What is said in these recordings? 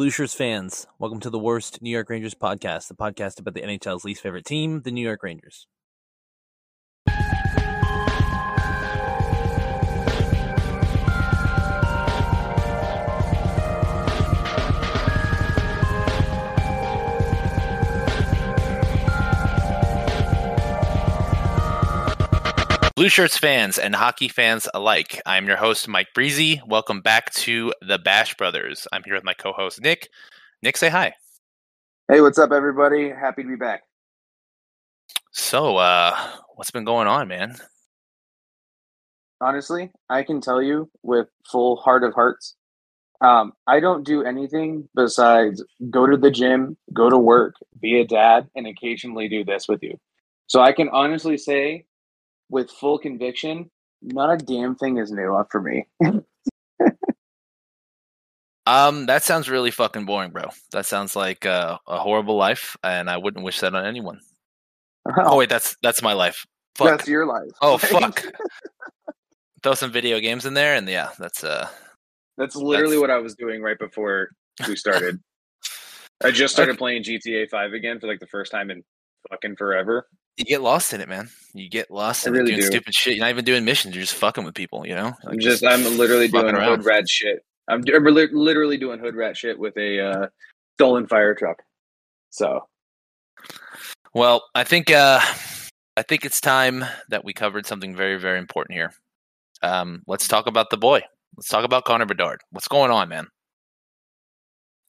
Blue Shirts fans, welcome to the worst New York Rangers podcast, the podcast about the NHL's least favorite team, the New York Rangers. Blue Shirts fans and hockey fans alike, I'm your host, Mike Breezy. Welcome back to the Bash Brothers. I'm here with my co host, Nick. Nick, say hi. Hey, what's up, everybody? Happy to be back. So, uh, what's been going on, man? Honestly, I can tell you with full heart of hearts, um, I don't do anything besides go to the gym, go to work, be a dad, and occasionally do this with you. So I can honestly say with full conviction, not a damn thing is new up for me. um, that sounds really fucking boring, bro. That sounds like uh, a horrible life, and I wouldn't wish that on anyone. Oh, oh wait, that's that's my life. Fuck. That's your life. Oh fuck. Throw some video games in there, and yeah, that's uh. That's literally that's... what I was doing right before we started. I just started okay. playing GTA Five again for like the first time in fucking forever you get lost in it, man. You get lost in really it doing do. stupid shit. You're not even doing missions. You're just fucking with people. You know. Like I'm just, I'm literally doing around. hood rat shit. I'm literally doing hood rat shit with a uh, stolen fire truck. So. Well, I think uh, I think it's time that we covered something very very important here. Um, let's talk about the boy. Let's talk about Connor Bedard. What's going on, man?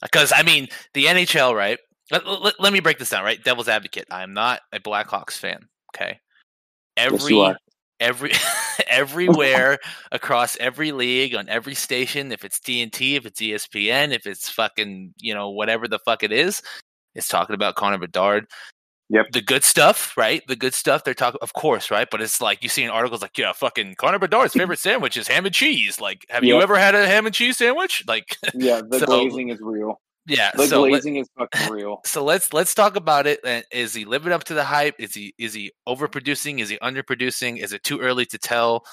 Because I mean, the NHL, right? Let, let, let, me break this down, right? Devil's advocate. I am not a Blackhawks fan. Okay. Every yes, every everywhere across every league on every station, if it's TNT, if it's ESPN, if it's fucking you know whatever the fuck it is, it's talking about Connor Bedard. Yep. The good stuff, right? The good stuff they're talking, of course, right? But it's like you see in articles like, yeah, fucking Connor Bedard's favorite sandwich is ham and cheese. Like, have yep. you ever had a ham and cheese sandwich? Like, yeah, the so, glazing is real. Yeah, the so glazing let, is fucking real. So let's let's talk about it. Is he living up to the hype? Is he is he overproducing? Is he underproducing? Is it too early to tell?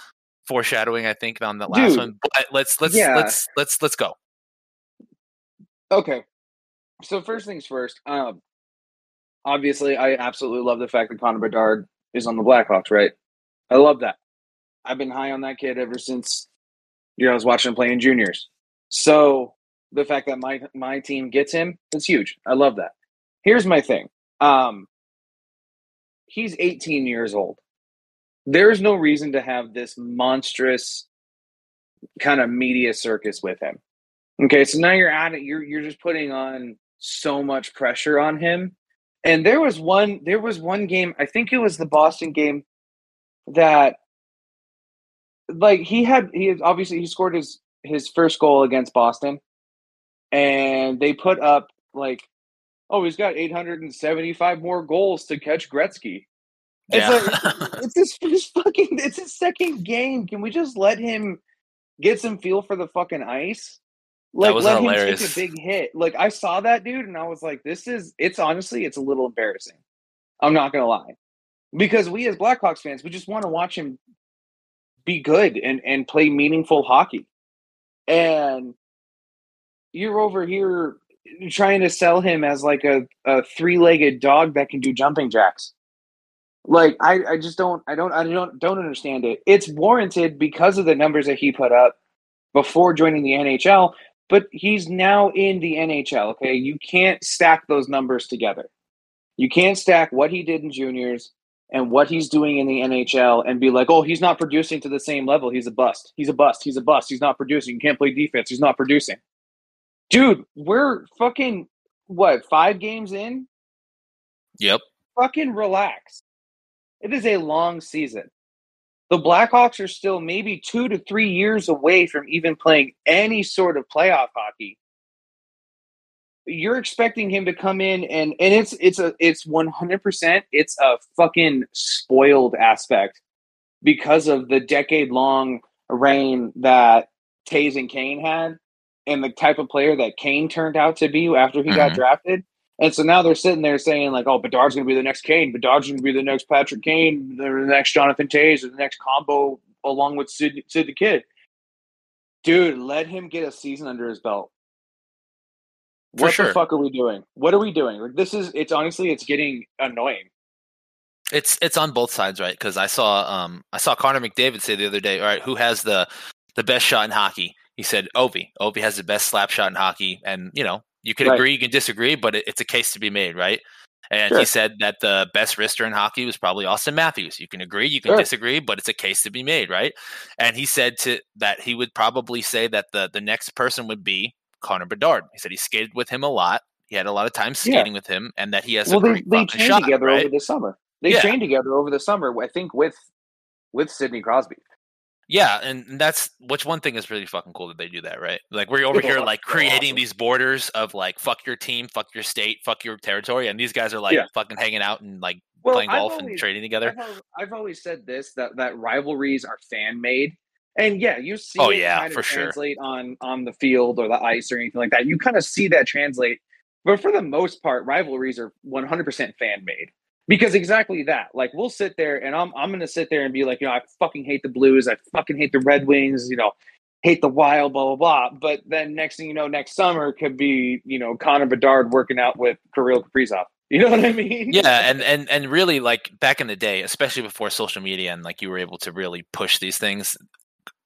Foreshadowing, I think, on the last Dude, one. But let's let's yeah. let's let's let's go. Okay. So first things first. Um, obviously, I absolutely love the fact that Connor Bedard is on the Blackhawks. Right. I love that. I've been high on that kid ever since you know I was watching him playing juniors. So the fact that my my team gets him is huge. I love that. Here's my thing. Um, he's 18 years old. There's no reason to have this monstrous kind of media circus with him. Okay, so now you're at it. You're you're just putting on so much pressure on him. And there was one there was one game, I think it was the Boston game that like he had he obviously he scored his his first goal against Boston and they put up like, oh, he's got 875 more goals to catch Gretzky. Yeah. It's like it's his, fucking it's his second game. Can we just let him get some feel for the fucking ice? Like let hilarious. him take a big hit. Like I saw that dude and I was like, this is it's honestly it's a little embarrassing. I'm not gonna lie. Because we as Blackhawks fans, we just want to watch him be good and, and play meaningful hockey. And you're over here trying to sell him as like a, a three-legged dog that can do jumping jacks. Like I, I just don't i don't i don't don't understand it. It's warranted because of the numbers that he put up before joining the nhl but he's now in the nhl okay? You can't stack those numbers together. You can't stack what he did in juniors and what he's doing in the nhl and be like oh he's not producing to the same level. He's a bust. He's a bust. He's a bust. He's not producing. He can't play defense. He's not producing Dude, we're fucking what, five games in? Yep. Fucking relax. It is a long season. The Blackhawks are still maybe two to three years away from even playing any sort of playoff hockey. You're expecting him to come in and and it's it's a it's one hundred percent it's a fucking spoiled aspect because of the decade long reign that Toews and Kane had and the type of player that Kane turned out to be after he mm-hmm. got drafted. And so now they're sitting there saying like, "Oh, Bedard's going to be the next Kane. Bedard's going to be the next Patrick Kane, the next Jonathan or the next combo along with Sid, Sid the Kid." Dude, let him get a season under his belt. What sure. the fuck are we doing? What are we doing? Like this is it's honestly it's getting annoying. It's it's on both sides, right? Because I saw um I saw Connor McDavid say the other day, all right, who has the the best shot in hockey? He said Ovi. Ovi has the best slap shot in hockey, and you know you can Right. agree, you can disagree, but it, it's a case to be made, right? And Sure. he said that the best wrister in hockey was probably Auston Matthews. You can agree, you can Sure. disagree, but it's a case to be made, right? And he said to that he would probably say that the the next person would be Connor Bedard. He said he skated with him a lot. He had a lot of time Yeah. skating with him, and that he has well, a they great they trained shot, together right? over the summer. They Yeah. trained together over the summer. I think with with Sidney Crosby. Yeah, and that's which one thing is really fucking cool that they do that, right? Like we're over here like creating awesome. these borders of like fuck your team, fuck your state, fuck your territory, and these guys are like Yeah. fucking hanging out and like Well, playing golf and trading together. I've, I've always said this that that rivalries are fan made, and yeah, you see Oh, it yeah, kind of for sure. translate on on the field or the ice or anything like that. You kind of see that translate, but for the most part, rivalries are one hundred percent fan made because exactly that. Like we'll sit there and I'm I'm gonna sit there and be like, you know, I fucking hate the Blues, I fucking hate the Red Wings, you know. Hate the wild, blah blah blah. But then next thing you know, next summer could be you know Connor Bedard working out with Kirill Kaprizov. You know what I mean? yeah, and and and really like back in the day, especially before social media and like you were able to really push these things,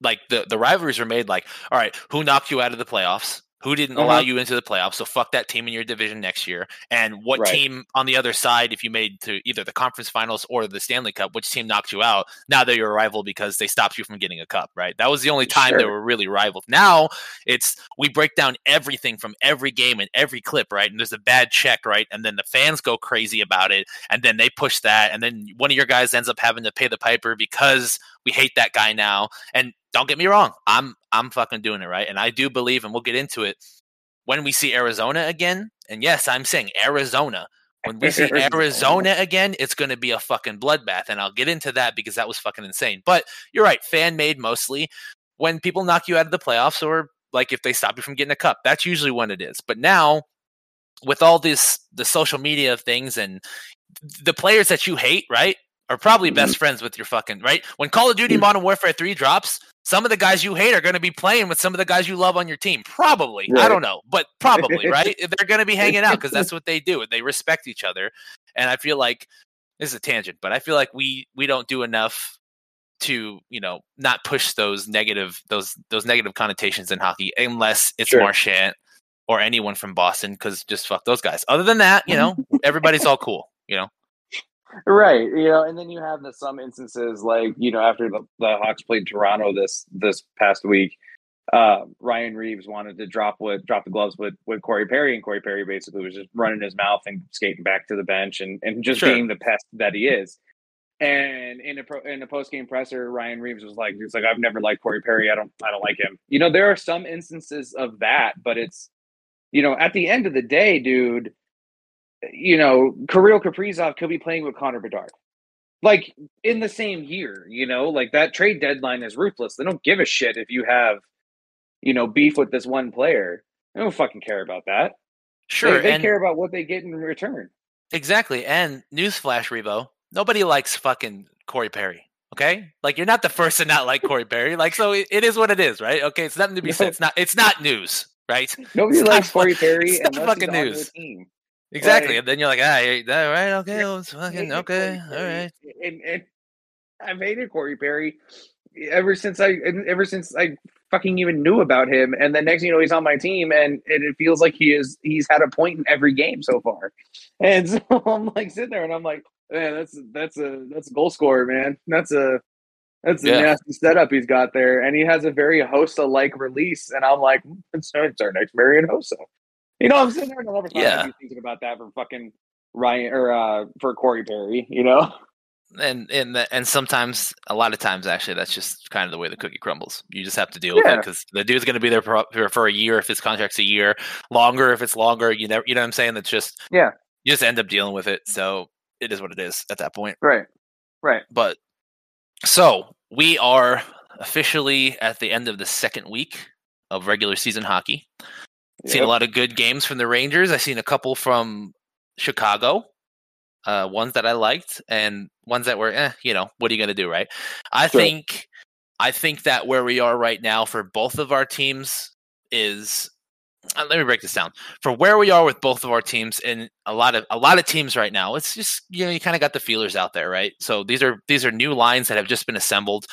like the the rivalries were made like, all right, who knocked you out of the playoffs? Who didn't allow Uh-huh. you into the playoffs? So fuck that team in your division next year. And what Right. team on the other side, if you made to either the conference finals or the Stanley Cup, which team knocked you out? Now they're your rival because they stopped you from getting a cup, right? That was the only time they Sure. were really rivals. Now it's we break down everything from every game and every clip, right? And there's a bad check, right? And then the fans go crazy about it, and then they push that, and then one of your guys ends up having to pay the piper because we hate that guy now. And don't get me wrong, I'm I'm fucking doing it right, and I do believe, and we'll get into it when we see Arizona again. And yes, I'm saying Arizona. When we see Arizona. Again, it's going to be a fucking bloodbath, and I'll get into that because that was fucking insane. But you're right, fan made mostly. When people knock you out of the playoffs, or like if they stop you from getting a cup, that's usually when it is. But now, with all this the social media things and the players that you hate, right, are probably best mm-hmm. friends with your fucking right. When Call of Duty. Modern Warfare Three drops, some of the guys you hate are going to be playing with some of the guys you love on your team. Probably, I don't know, but probably, right? They're going to be hanging out because that's what they do. They respect each other, and I feel like this is a tangent, but I feel like we we don't do enough to you know not push those negative those those negative connotations in hockey unless it's Sure. Marchand or anyone from Boston because just fuck those guys. Other than that, you know, everybody's all cool. You know, Right, you know, and then you have the some instances like you know after the, the Hawks played Toronto this this past week, uh, Ryan Reaves wanted to drop with drop the gloves with with Corey Perry, and Corey Perry basically was just running his mouth and skating back to the bench and and just Sure. being the pest that he is. And in a pro, in a post game presser, Ryan Reaves was like, "He's like, I've never liked Corey Perry. I don't I don't like him." You know, there are some instances of that, but it's you know at the end of the day, dude you know, Kirill Kaprizov could be playing with Connor Bedard. Like in the same year, you know, like that trade deadline is ruthless. They don't give a shit if you have, you know, beef with this one player. They don't fucking care about that. sure, They, they care about what they get in return. exactly. And newsflash, Revo, nobody likes fucking Corey Perry. Okay, like you're not the first to not like Corey Perry. Like, so it, it is what it is, right? Okay, it's nothing to be said. It's not. It's not news, right? Nobody It's likes not Corey Perry it's not fucking news. Exactly. Like- and then you're like, ah, right? Okay, Yeah. fucking okay. All Perry. And, and I've hated Corey Perry ever since I ever since I fucking even knew about him. And then next thing you know, he's on my team, and, and it feels like he is he's had a point in every game so far. And so I'm like sitting there, and I'm like, man, that's that's a that's a goal scorer, man. That's a that's a Yeah. nasty setup he's got there, and he has a very Hossa like release. And I'm like, "Hmm, it's, it's our next Marian Hossa. You know, I'm sitting there and the time Yeah. Thinking about that for fucking Ryan or uh, for Corey Perry. You know. and and the, and sometimes a lot of times actually that's just kind of the way the cookie crumbles you just have to deal with it because the dude's going to be there for, for for a year if his contract's a year longer if it's longer you never you know what i'm saying that's just Yeah. you just end up dealing with it so it is what it is at that point Right. Right. but so we are officially at the end of the second week of regular season hockey seen a lot of good games from the rangers. I've seen a couple from chicago uh, ones that I liked and ones that were, eh, you know, what are you going to do, right? I Sure. think, I think that where we are right now for both of our teams is uh, let me break this down. For where we are with both of our teams and a lot of a lot of teams right now it's just you know you kind of got the feelers out there right? So these are these are new lines that have just been assembled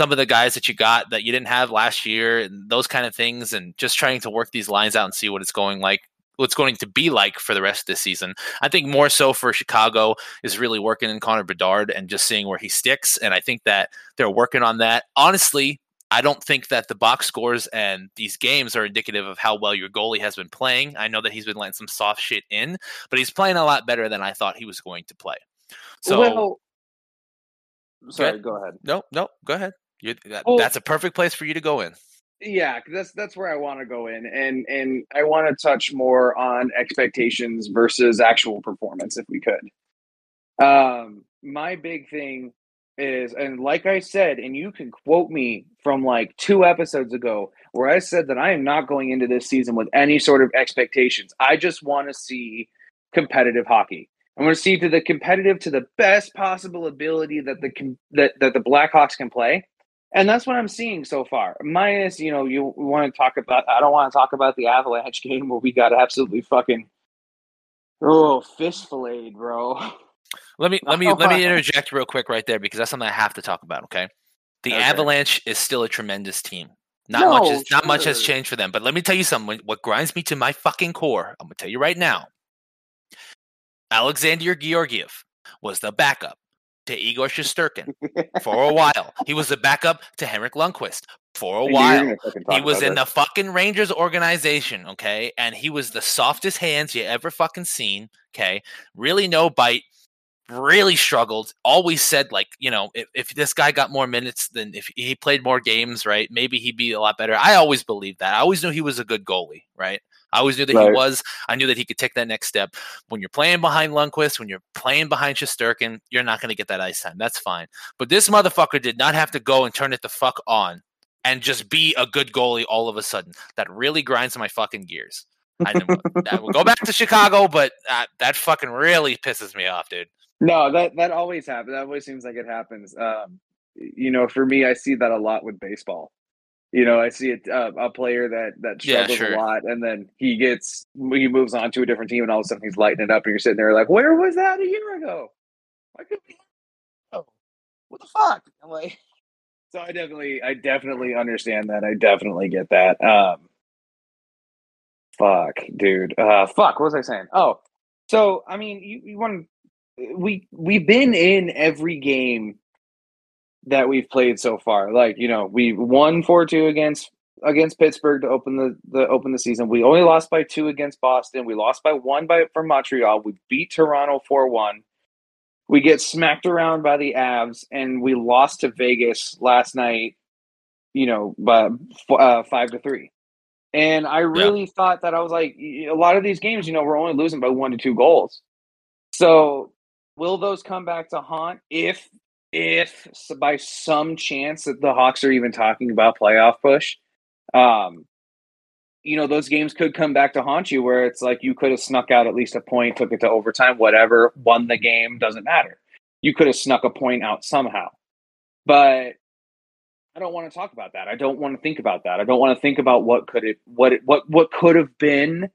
some of the guys that you got that you didn't have last year and those kind of things and just trying to work these lines out and see what it's going like what's going to be like for the rest of this season. I think more so for Chicago is really working in Connor Bedard and just seeing where he sticks. And I think that they're working on that. Honestly, I don't think that the box scores and these games are indicative of how well your goalie has been playing. I know that he's been letting some soft shit in, but he's playing a lot better than I thought he was going to play. So, well, sorry, go ahead. No, no, go ahead. That, well, that's a perfect place for you to go in. Yeah, that's that's where I want to go in, and and I want to touch more on expectations versus actual performance, if we could. Um, my big thing is, and like I said, and you can quote me from like two episodes ago where I said that I am not going into this season with any sort of expectations. I just want to see competitive hockey. I want to see to the competitive to the best possible ability that the that, that the Blackhawks can play. And that's what I'm seeing so far. Minus, you know, you want to talk about I don't want to talk about the Avalanche game where we got absolutely fucking oh fish filleted, bro. Let me let me let me interject real quick right there because that's something I have to talk about. Okay, the okay. Avalanche is still a tremendous team. Not no, much is sure. not much has changed for them. But let me tell you something. What grinds me to my fucking core, I'm gonna tell you right now. Alexander Georgiev was the backup to Igor Shesterkin for a while. He was the backup to Henrik Lundqvist for a while. He was in the fucking Rangers organization, okay? And he was the softest hands you ever fucking seen, okay? Really no bite really struggled. Always said like, you know, if, if this guy got more minutes than if he played more games, right? Maybe he'd be a lot better. I always believed that. I always knew he was a good goalie, right? I always knew that right. he was. I knew that he could take that next step. When you're playing behind Lundqvist, when you're playing behind Shesterkin, you're not going to get that ice time. That's fine. But this motherfucker did not have to go and turn it the fuck on and just be a good goalie all of a sudden. That really grinds my fucking gears. I will go back to Chicago, but uh, that fucking really pisses me off, dude. No, that that always happens. That always seems like it happens. Um, you know, for me, I see that a lot with baseball. You know, I see a, uh, a player that that struggles yeah, sure. a lot, and then he gets he moves on to a different team, and all of a sudden he's lighting it up, and you're sitting there like, "Where was that a year ago? Why could we? Oh, what the fuck?" I'm like, so I definitely, I definitely understand that. I definitely get that. Um, fuck, dude. Uh, fuck. What was I saying? Oh, so I mean, you, you want we we've been in every game that we've played so far. Like you know, we won four two against against Pittsburgh to open the the open the season. We only lost by two against Boston. We lost by one by from Montreal. We beat Toronto four one. We get smacked around by the Avs, and we lost to Vegas last night. You know, by uh, five to three. And I really yeah. thought that I was like, a lot of these games, you know, we're only losing by one to two goals. So will those come back to haunt if if by some chance that the Hawks are even talking about playoff push? Um, you know, those games could come back to haunt you where it's like you could have snuck out at least a point, took it to overtime, whatever, won the game, doesn't matter. You could have snuck a point out somehow. But I don't want to talk about that. I don't want to think about that. I don't want to think about what could it what it, what what could have been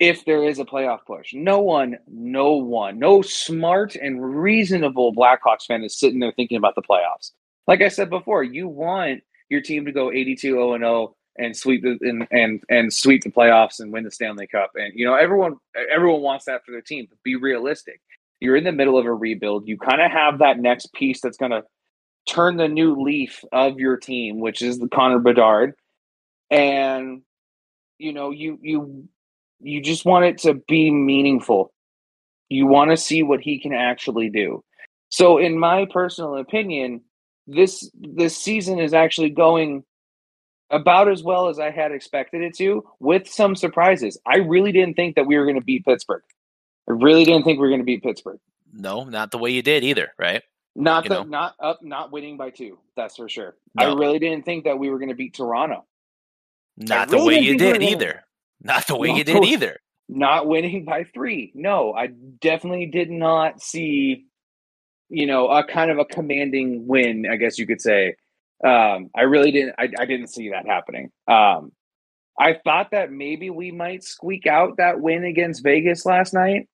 if there is a playoff push. No one, no one, no smart and reasonable Blackhawks fan is sitting there thinking about the playoffs. Like I said before, you want your team to go 82 0 0 and sweep the and, and and sweep the playoffs and win the Stanley Cup. And you know, everyone everyone wants that for their team, but be realistic. You're in the middle of a rebuild. You kind of have that next piece that's going to turn the new leaf of your team, which is the Connor Bedard. And you know, you you you just want it to be meaningful. You want to see what he can actually do. So in my personal opinion, this this season is actually going about as well as I had expected it to, with some surprises. I really didn't think that we were going to beat Pittsburgh. I really didn't think we were going to beat Pittsburgh. No, not the way you did either, right? Not the, not up, not winning by two. That's for sure. No. I really didn't think that we were going to beat Toronto. Not really the way you did we either. Not the way not you did either. Not winning by three. No, I definitely did not see, you know, a kind of a commanding win, I guess you could say. Um, I really didn't I, I didn't see that happening. Um, I thought that maybe we might squeak out that win against Vegas last night,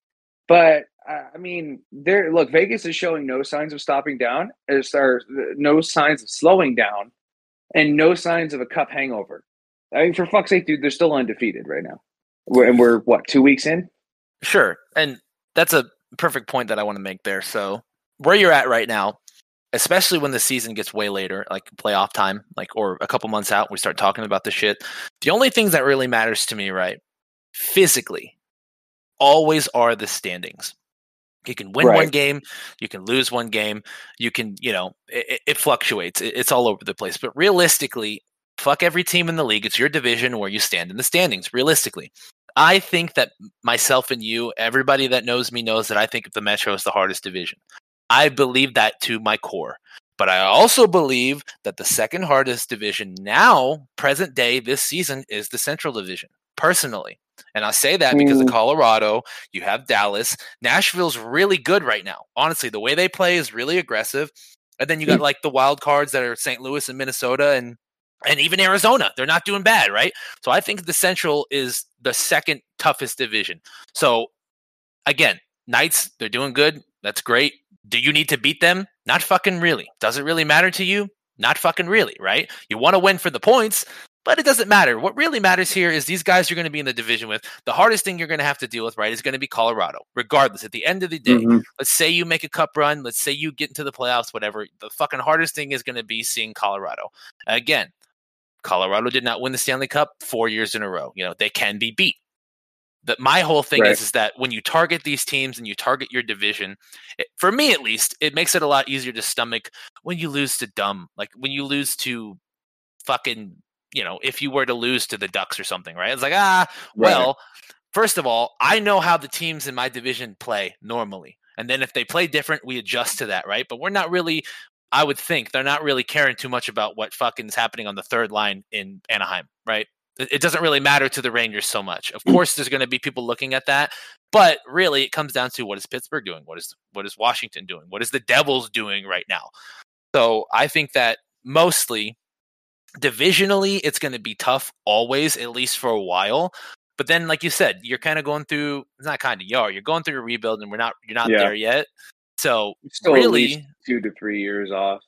but uh, I mean, there. Look, Vegas is showing no signs of stopping down, as there no signs of slowing down, and no signs of a cup hangover. I mean, for fuck's sake, dude, they're still undefeated right now, we're, and we're what two weeks in. Sure, and that's a perfect point that I want to make there. So where you're at right now, especially when the season gets way later, like playoff time, like or a couple months out, we start talking about the shit. The only things that really matters to me, right, physically, always are the standings. You can win right. one game, you can lose one game, you can, you know, it, it fluctuates. It, it's all over the place. But realistically, fuck every team in the league. It's your division where you stand in the standings. Realistically, I think that myself and you, everybody that knows me knows that I think of the Metro is the hardest division. I believe that to my core. But I also believe that the second hardest division now, present day, this season, is the Central Division, personally. And I say that because of mm. Colorado, you have Dallas. Nashville's really good right now. Honestly, the way they play is really aggressive. And then you got like the wild cards that are St. Louis and Minnesota and and even Arizona. They're not doing bad, right? So I think the Central is the second toughest division. So again, Knights, they're doing good. That's great. Do you need to beat them? Not fucking really. Does it really matter to you? Not fucking really, right? You want to win for the points, but it doesn't matter. What really matters here is these guys you're going to be in the division with. The hardest thing you're going to have to deal with, right, is going to be Colorado. Regardless, at the end of the day, mm-hmm. let's say you make a cup run, let's say you get into the playoffs, whatever. The fucking hardest thing is going to be seeing Colorado. Again, Colorado did not win the Stanley Cup four years in a row. You know, they can be beat that my whole thing right. is is that when you target these teams and you target your division, it, for me at least, it makes it a lot easier to stomach when you lose to dumb, like when you lose to fucking, you know, if you were to lose to the Ducks or something, right? It's like ah, well, right. first of all, I know how the teams in my division play normally. And then if they play different, we adjust to that, right? But we're not really I would think they're not really caring too much about what fucking is happening on the third line in Anaheim, right? it doesn't really matter to the Rangers so much. Of mm. course, there's going to be people looking at that, but really, it comes down to what is Pittsburgh doing? What is what is Washington doing? What is the Devils doing right now? So I think that mostly divisionally, it's going to be tough always, at least for a while. But then, like you said, you're kind of going through. It's not kind of you are. You're going through a rebuild, and we're not. You're not yeah. there yet. So Still really, two to three years off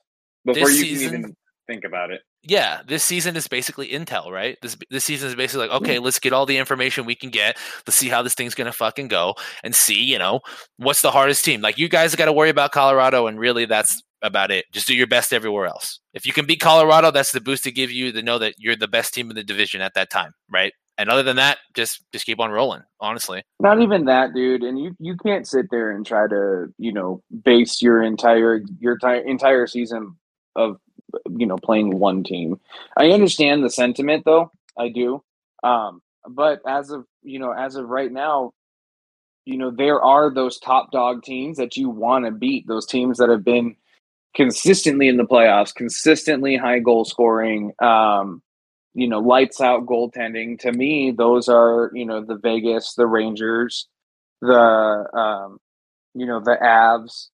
before you season, can even think about it yeah, this season is basically intel, right? This this season is basically like, hmm. okay, let's get all the information we can get. Let's see how this thing's gonna fucking go, and see, you know, what's the hardest team. Like you guys got to worry about Colorado, and really, that's about it. Just do your best everywhere else. If you can beat Colorado, that's the boost to give you to know that you're the best team in the division at that time, right? And other than that, just just keep on rolling. Honestly, not even that, dude. And you you can't sit there and try to you know base your entire your entire entire season of you know playing one team. I understand the sentiment though. I do. Um, but as of you know, as of right now, you know there are those top dog teams that you want to beat. Those teams that have been consistently in the playoffs, consistently high goal scoring. Um, you know, lights out goaltending. To me, those are you know the Vegas, the Rangers, the um, you know the Avs,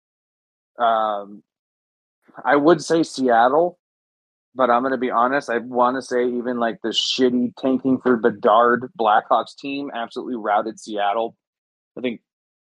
um, I would say Seattle, but I'm going to be honest. I want to say even like the shitty tanking for Bedard Blackhawks team absolutely routed Seattle. I think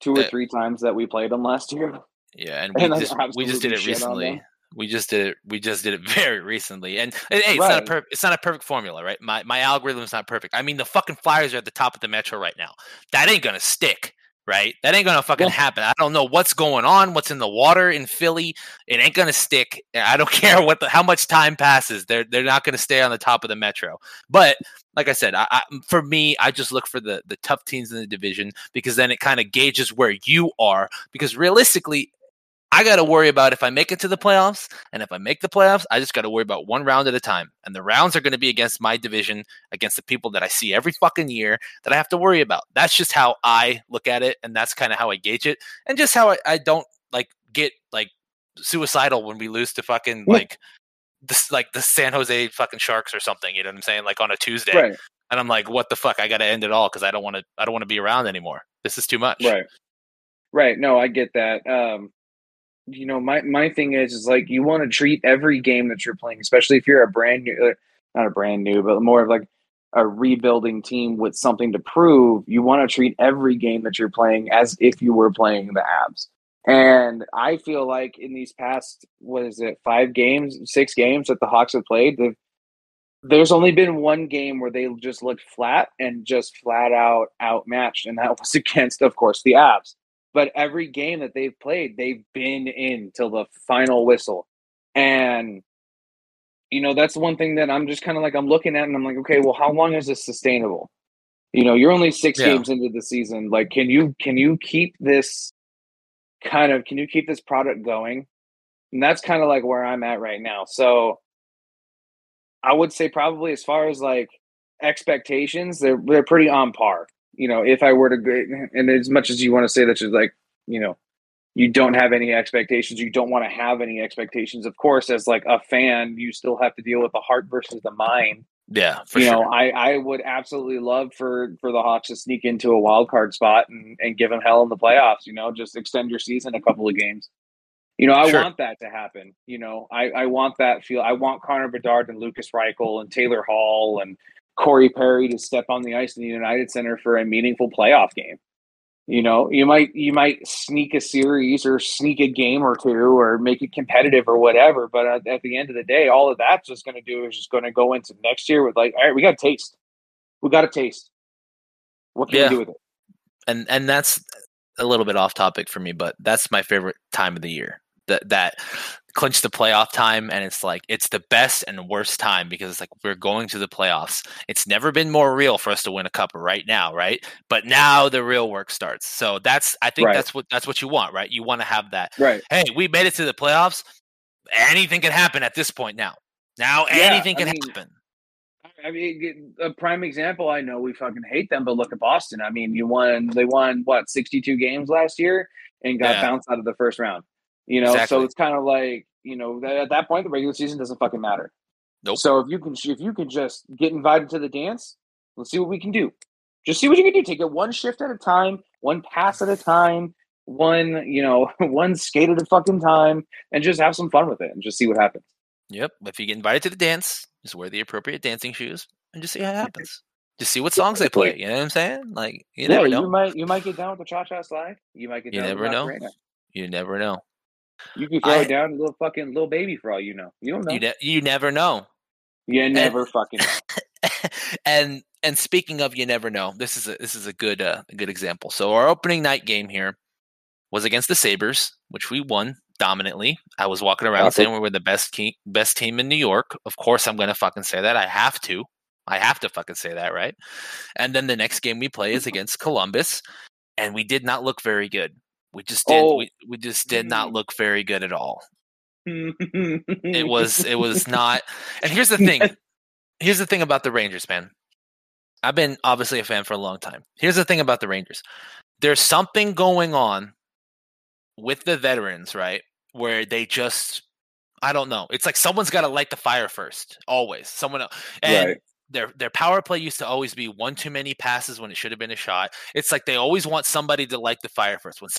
two or three times that we played them last year. Yeah, and we and just we just did it recently. We just did it. We just did it very recently, and, and hey, it's right. not a perfect. It's not a perfect formula, right? My my algorithm is not perfect. I mean, the fucking Flyers are at the top of the metro right now. That ain't gonna stick right? That ain't gonna fucking yeah. happen. I don't know what's going on, what's in the water in Philly. It ain't gonna stick. I don't care what the how much time passes. They're they're not gonna stay on the top of the metro. But like I said, I, I, for me, I just look for the the tough teams in the division because then it kind of gauges where you are. Because realistically, I got to worry about if I make it to the playoffs. And if I make the playoffs, I just got to worry about one round at a time. And the rounds are going to be against my division, against the people that I see every fucking year that I have to worry about. That's just how I look at it. And that's kind of how I gauge it. And just how I, I don't like get like suicidal when we lose to fucking like this, like the San Jose fucking Sharks or something. You know what I'm saying? Like on a Tuesday. Right. And I'm like, what the fuck? I got to end it all because I don't want to. I don't want to be around anymore. This is too much. Right. Right. No, I get that. Um, you know, my my thing is is like you want to treat every game that you're playing, especially if you're a brand new, uh, not a brand new, but more of like a rebuilding team with something to prove, you want to treat every game that you're playing as if you were playing the Avs. And I feel like in these past, what is it, five games, six games that the Hawks have played, there's only been one game where they just looked flat and just flat out outmatched, and that was against, of course, the Avs. But every game that they've played, they've been in till the final whistle. And you know, that's one thing that I'm just kind of like I'm looking at and I'm like, okay, well, how long is this sustainable? You know, you're only six yeah. games into the season. Like, can you can you keep this kind of can you keep this product going? And that's kind of like where I'm at right now. So I would say probably as far as like expectations, they're they're pretty on par. You know, if I were to and as much as you want to say that you're like, you know, you don't have any expectations you don't want to have any expectations of course as like a fan you still have to deal with the heart versus the mind yeah you sure. know i i would absolutely love for for the hawks to sneak into a wild card spot and and give them hell in the playoffs you know just extend your season a couple of games you know i sure. want that to happen you know i i want that feel i want connor bedard and Lukas reichel and taylor hall and corey perry to step on the ice in the united center for a meaningful playoff game. You know you might you might sneak a series or sneak a game or two or make it competitive or whatever but at, at the end of the day all of that's just going to do is just going to go into next year with like all right we got a taste. We got a taste. What can yeah. we do with it? And and that's a little bit off topic for me but that's my favorite time of the year that that clinch the playoff time and it's like it's the best and worst time because it's like we're going to the playoffs it's never been more real for us to win a cup right now right but now the real work starts so that's i think right. that's what that's what you want right you want to have that right hey we made it to the playoffs anything can happen at this point now now yeah, anything can I mean, happen I mean, a prime example. I know we fucking hate them, but look at Boston. I mean, you won. They won what sixty-two games last year and got yeah. bounced out of the first round. You know, exactly. so it's kind of like you know at that point the regular season doesn't fucking matter. Nope. So if you can if you can just get invited to the dance, let's see what we can do. Just see what you can do. Take it one shift at a time, one pass at a time, one you know one skate at a fucking time, and just have some fun with it and just see what happens. Yep. If you get invited to the dance, just wear the appropriate dancing shoes and just see how it happens. Just see what songs they play. You know what I'm saying? Like you yeah, never know. You might you might get down with the cha cha slide. You might get you down. never know. You never know. You can throw I, it down a little fucking little baby for all you know. You don't know. You, ne- you never know. You never and, fucking know. and and speaking of you never know, this is a this is a good uh, a good example. So our opening night game here was against the Sabres, which we won dominantly. I was walking around saying we were the best team best team in New York. Of course I'm gonna fucking say that. I have to. I have to fucking say that, right? And then the next game we play is against Columbus, and we did not look very good. We just did. Oh. We, we just did not mm. look very good at all. it was. It was not. And here's the thing. Here's the thing about the Rangers, man. I've been obviously a fan for a long time. Here's the thing about the Rangers. There's something going on with the veterans, right? Where they just I don't know. It's like someone's got to light the fire first, always. Someone else. And right. their their power play used to always be one too many passes when it should have been a shot. It's like they always want somebody to light the fire first. When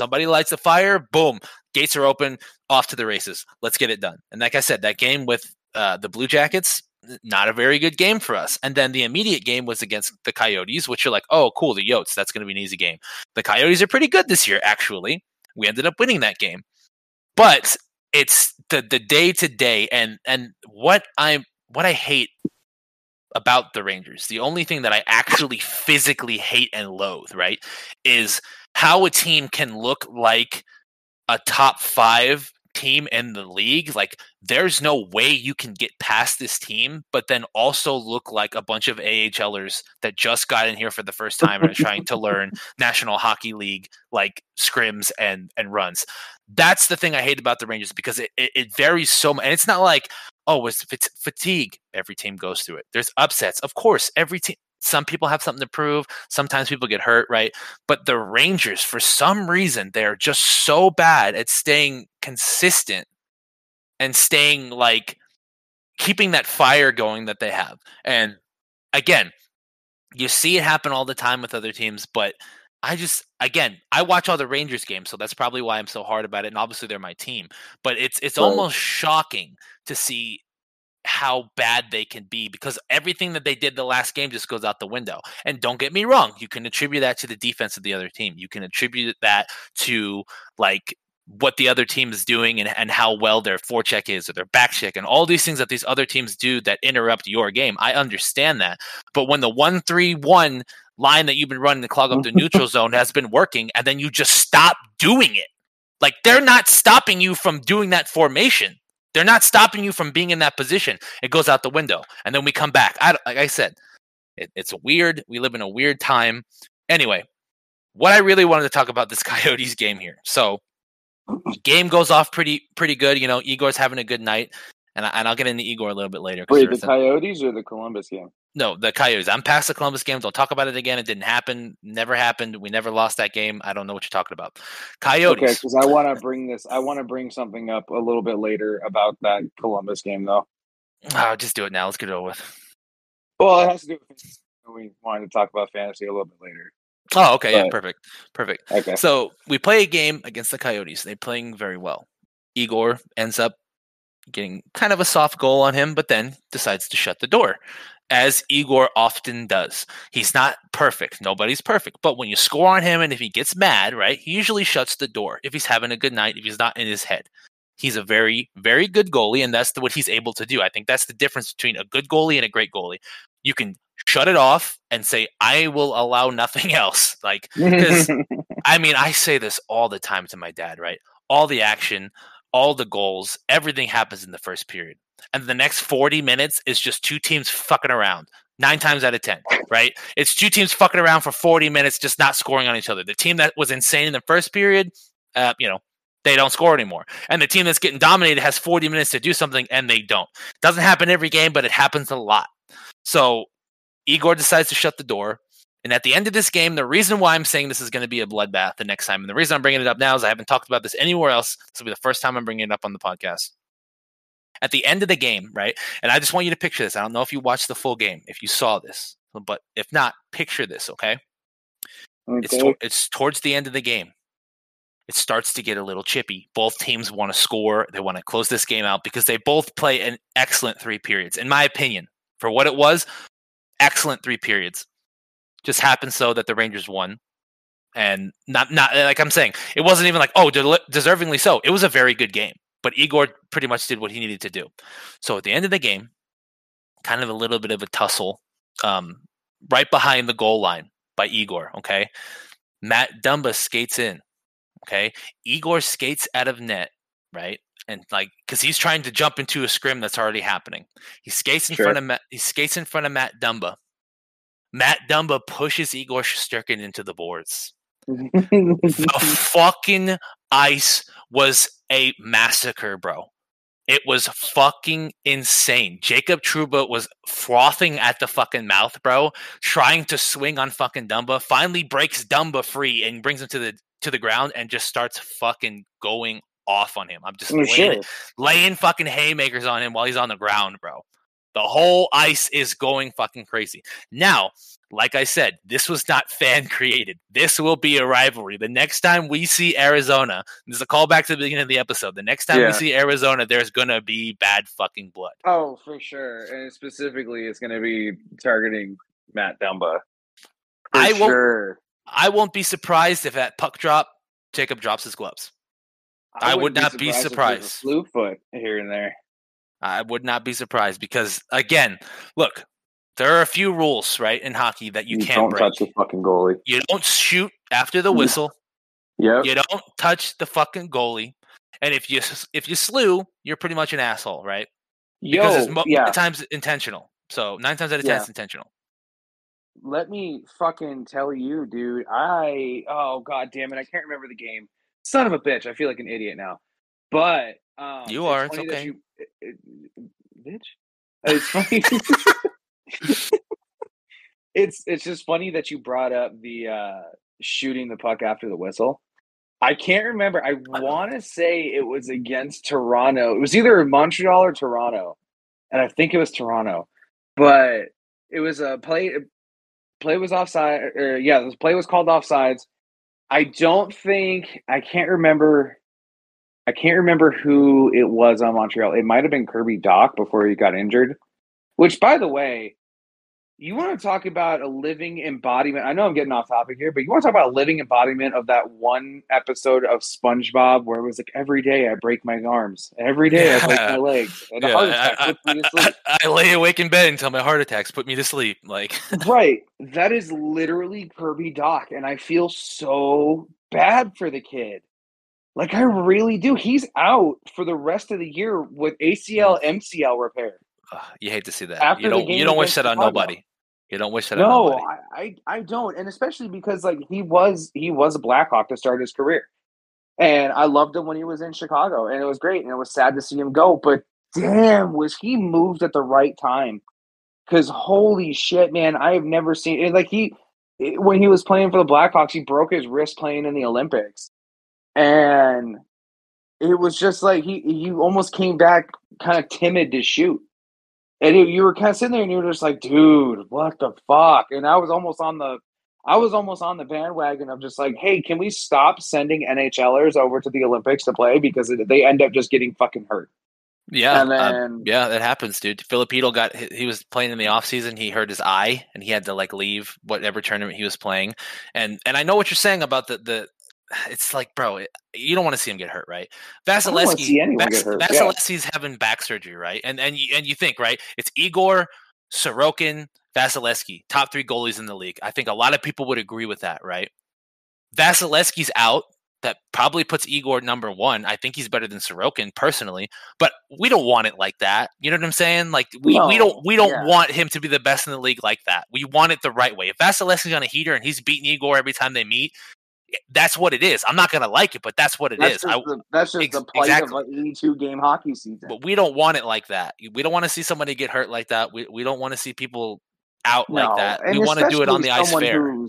Somebody lights the fire, boom, gates are open, off to the races. Let's get it done. And like I said, that game with uh, the Blue Jackets, not a very good game for us. And then the immediate game was against the Coyotes, which are like, oh, cool, the Yotes. That's going to be an easy game. The Coyotes are pretty good this year, actually. We ended up winning that game. But it's the the day to day and and what I'm what I hate about the Rangers, the only thing that I actually physically hate and loathe, right, is how a team can look like a top five team in the league. Like, there's no way you can get past this team, but then also look like a bunch of AHLers that just got in here for the first time and are trying to learn National Hockey League like scrims and and runs. That's the thing I hate about the Rangers because it, it, it varies so much. And it's not like, oh, it's fatigue. Every team goes through it. There's upsets. Of course, every team some people have something to prove. Sometimes people get hurt, right? But the Rangers, for some reason, they're just so bad at staying consistent and staying like keeping that fire going that they have. And again, you see it happen all the time with other teams, but I just again, I watch all the Rangers games, so that's probably why I'm so hard about it. And obviously they're my team. But it's it's right. almost shocking to see how bad they can be because everything that they did the last game just goes out the window. And don't get me wrong, you can attribute that to the defense of the other team. You can attribute that to like what the other team is doing and, and how well their forecheck is or their back check and all these things that these other teams do that interrupt your game. I understand that. But when the one three one line that you've been running to clog up the neutral zone has been working and then you just stop doing it. Like they're not stopping you from doing that formation. They're not stopping you from being in that position. It goes out the window, and then we come back. I, like I said, it, it's weird. We live in a weird time. Anyway, what I really wanted to talk about this Coyotes game here. So, game goes off pretty pretty good. You know, Igor's having a good night, and I, and I'll get into Igor a little bit later. Wait, the Coyotes or the Columbus game? No, the Coyotes. I'm past the Columbus game. Don't talk about it again. It didn't happen. Never happened. We never lost that game. I don't know what you're talking about. Coyotes. Okay, because I want to bring this. I want to bring something up a little bit later about that Columbus game, though. Oh, just do it now. Let's get it over with. Well, it has to do with. We wanted to talk about fantasy a little bit later. Oh, okay. But, yeah, perfect. Perfect. Okay. So we play a game against the Coyotes. They're playing very well. Igor ends up getting kind of a soft goal on him, but then decides to shut the door as Igor often does. He's not perfect. Nobody's perfect. But when you score on him and if he gets mad, right, he usually shuts the door if he's having a good night, if he's not in his head. He's a very, very good goalie, and that's the, what he's able to do. I think that's the difference between a good goalie and a great goalie. You can shut it off and say, I will allow nothing else. Like, because I mean, I say this all the time to my dad, right? All the action, all the goals, everything happens in the first period and the next 40 minutes is just two teams fucking around nine times out of 10, right? It's two teams fucking around for 40 minutes, just not scoring on each other. The team that was insane in the first period, uh, you know, they don't score anymore. And the team that's getting dominated has 40 minutes to do something and they don't. Doesn't happen every game, but it happens a lot. So Igor decides to shut the door. And at the end of this game, the reason why I'm saying this is going to be a bloodbath the next time, and the reason I'm bringing it up now is I haven't talked about this anywhere else. This will be the first time I'm bringing it up on the podcast at the end of the game, right? And I just want you to picture this. I don't know if you watched the full game, if you saw this, but if not, picture this, okay? okay. It's to- it's towards the end of the game. It starts to get a little chippy. Both teams want to score. They want to close this game out because they both play an excellent three periods, in my opinion. For what it was, excellent three periods. Just happened so that the Rangers won and not not like I'm saying, it wasn't even like oh, deservingly so. It was a very good game. But Igor pretty much did what he needed to do. So at the end of the game, kind of a little bit of a tussle, um, right behind the goal line by Igor. Okay, Matt Dumba skates in. Okay, Igor skates out of net. Right, and like because he's trying to jump into a scrim that's already happening. He skates in sure. front of Matt. He skates in front of Matt Dumba. Matt Dumba pushes Igor Shesterkin into the boards. the fucking ice was a massacre, bro. It was fucking insane. Jacob Trouba was frothing at the fucking mouth, bro, trying to swing on fucking Dumba. Finally breaks Dumba free and brings him to the to the ground and just starts fucking going off on him. I'm just oh, laying, laying fucking haymakers on him while he's on the ground, bro. The whole ice is going fucking crazy. Now, like I said, this was not fan created. This will be a rivalry. The next time we see Arizona, this is a callback to the beginning of the episode. The next time yeah. we see Arizona, there's gonna be bad fucking blood. Oh, for sure. And specifically, it's gonna be targeting Matt Dumba. For I won't. Sure. I won't be surprised if at puck drop, Jacob drops his gloves. I, I would not be surprised. Be surprised. Slew foot here and there. I would not be surprised because again, look, there are a few rules, right, in hockey that you, you can't don't break. touch the fucking goalie. You don't shoot after the whistle. Yeah. You don't touch the fucking goalie. And if you if you slew, you're pretty much an asshole, right? Because it's mo- yeah. times intentional. So nine times out of ten, yeah. it's intentional. Let me fucking tell you, dude. I oh god damn it, I can't remember the game. Son of a bitch, I feel like an idiot now. But um, you are. It's, it's okay. You, it, it, bitch. It's funny. it's it's just funny that you brought up the uh, shooting the puck after the whistle. I can't remember. I want to say it was against Toronto. It was either Montreal or Toronto, and I think it was Toronto. But it was a play. Play was offside. Or yeah, the play was called offsides. I don't think I can't remember I can't remember who it was on Montreal. It might have been Kirby Dach before he got injured. Which, by the way, you want to talk about a living embodiment. I know I'm getting off topic here, but you want to talk about a living embodiment of that one episode of SpongeBob where it was like every day I break my arms, every day yeah. I break my legs, and yeah, heart attack I, I, I, I, lay awake in bed until my heart attacks put me to sleep. Like right, that is literally Kirby Dach, and I feel so bad for the kid. Like I really do. He's out for the rest of the year with ACL MCL repair. Uh, you hate to see that. After you don't. You don't wish that on nobody. You don't wish that no, on nobody. I, I, I don't, and especially because like he was he was a Blackhawk to start his career, and I loved him when he was in Chicago, and it was great, and it was sad to see him go. But damn, was he moved at the right time? Because holy shit, man, I have never seen it. Like he, when he was playing for the Blackhawks, he broke his wrist playing in the Olympics, and it was just like he he almost came back kind of timid to shoot and you were kind of sitting there and you were just like, dude, what the fuck? And I was almost on the I was almost on the bandwagon of just like, hey, can we stop sending NHLers over to the Olympics to play because they end up just getting fucking hurt. Yeah, and then, um, yeah, that happens, dude. Filipino got he was playing in the off season. He hurt his eye, and he had to like leave whatever tournament he was playing. And and I know what you're saying about the the it's like, bro, it, you don't want to see him get hurt, right? Vasilevskiy, Vas- Vasilevskiy's yeah. having back surgery, right? And and you, and you think, right? It's Igor, Sorokin, Vasilevskiy, top three goalies in the league. I think a lot of people would agree with that, right? Vasilevskiy's out. That probably puts Igor number one. I think he's better than Sorokin personally, but we don't want it like that. You know what I'm saying? Like we, no, we don't we don't yeah. want him to be the best in the league like that. We want it the right way. If Vasilevskiy's on a heater and he's beating Igor every time they meet, that's what it is. I'm not gonna like it, but that's what it that's is. Just I, the, that's just ex- the plight exactly. of an 82 game hockey season. But we don't want it like that. We don't want to see somebody get hurt like that. We we don't want to see people out no. like that. And we want to do it on the ice fair.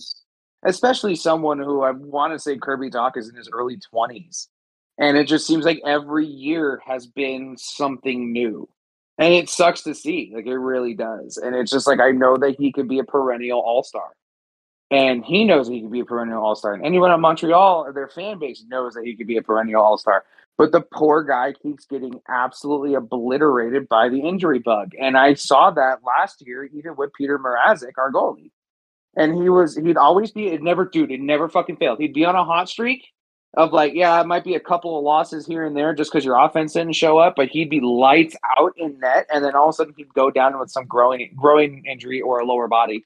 Especially someone who I want to say Kirby Dach is in his early 20s, and it just seems like every year has been something new. And it sucks to see, like it really does. And it's just like I know that he could be a perennial all star and he knows he could be a perennial all star. And anyone on Montreal, their fan base knows that he could be a perennial all star. But the poor guy keeps getting absolutely obliterated by the injury bug. And I saw that last year, even with Peter Mrazek, our goalie. And he was, he'd always be, it never, dude, it never fucking failed. He'd be on a hot streak of like, yeah, it might be a couple of losses here and there just because your offense didn't show up, but he'd be lights out in net. And then all of a sudden he'd go down with some growing, growing injury or a lower body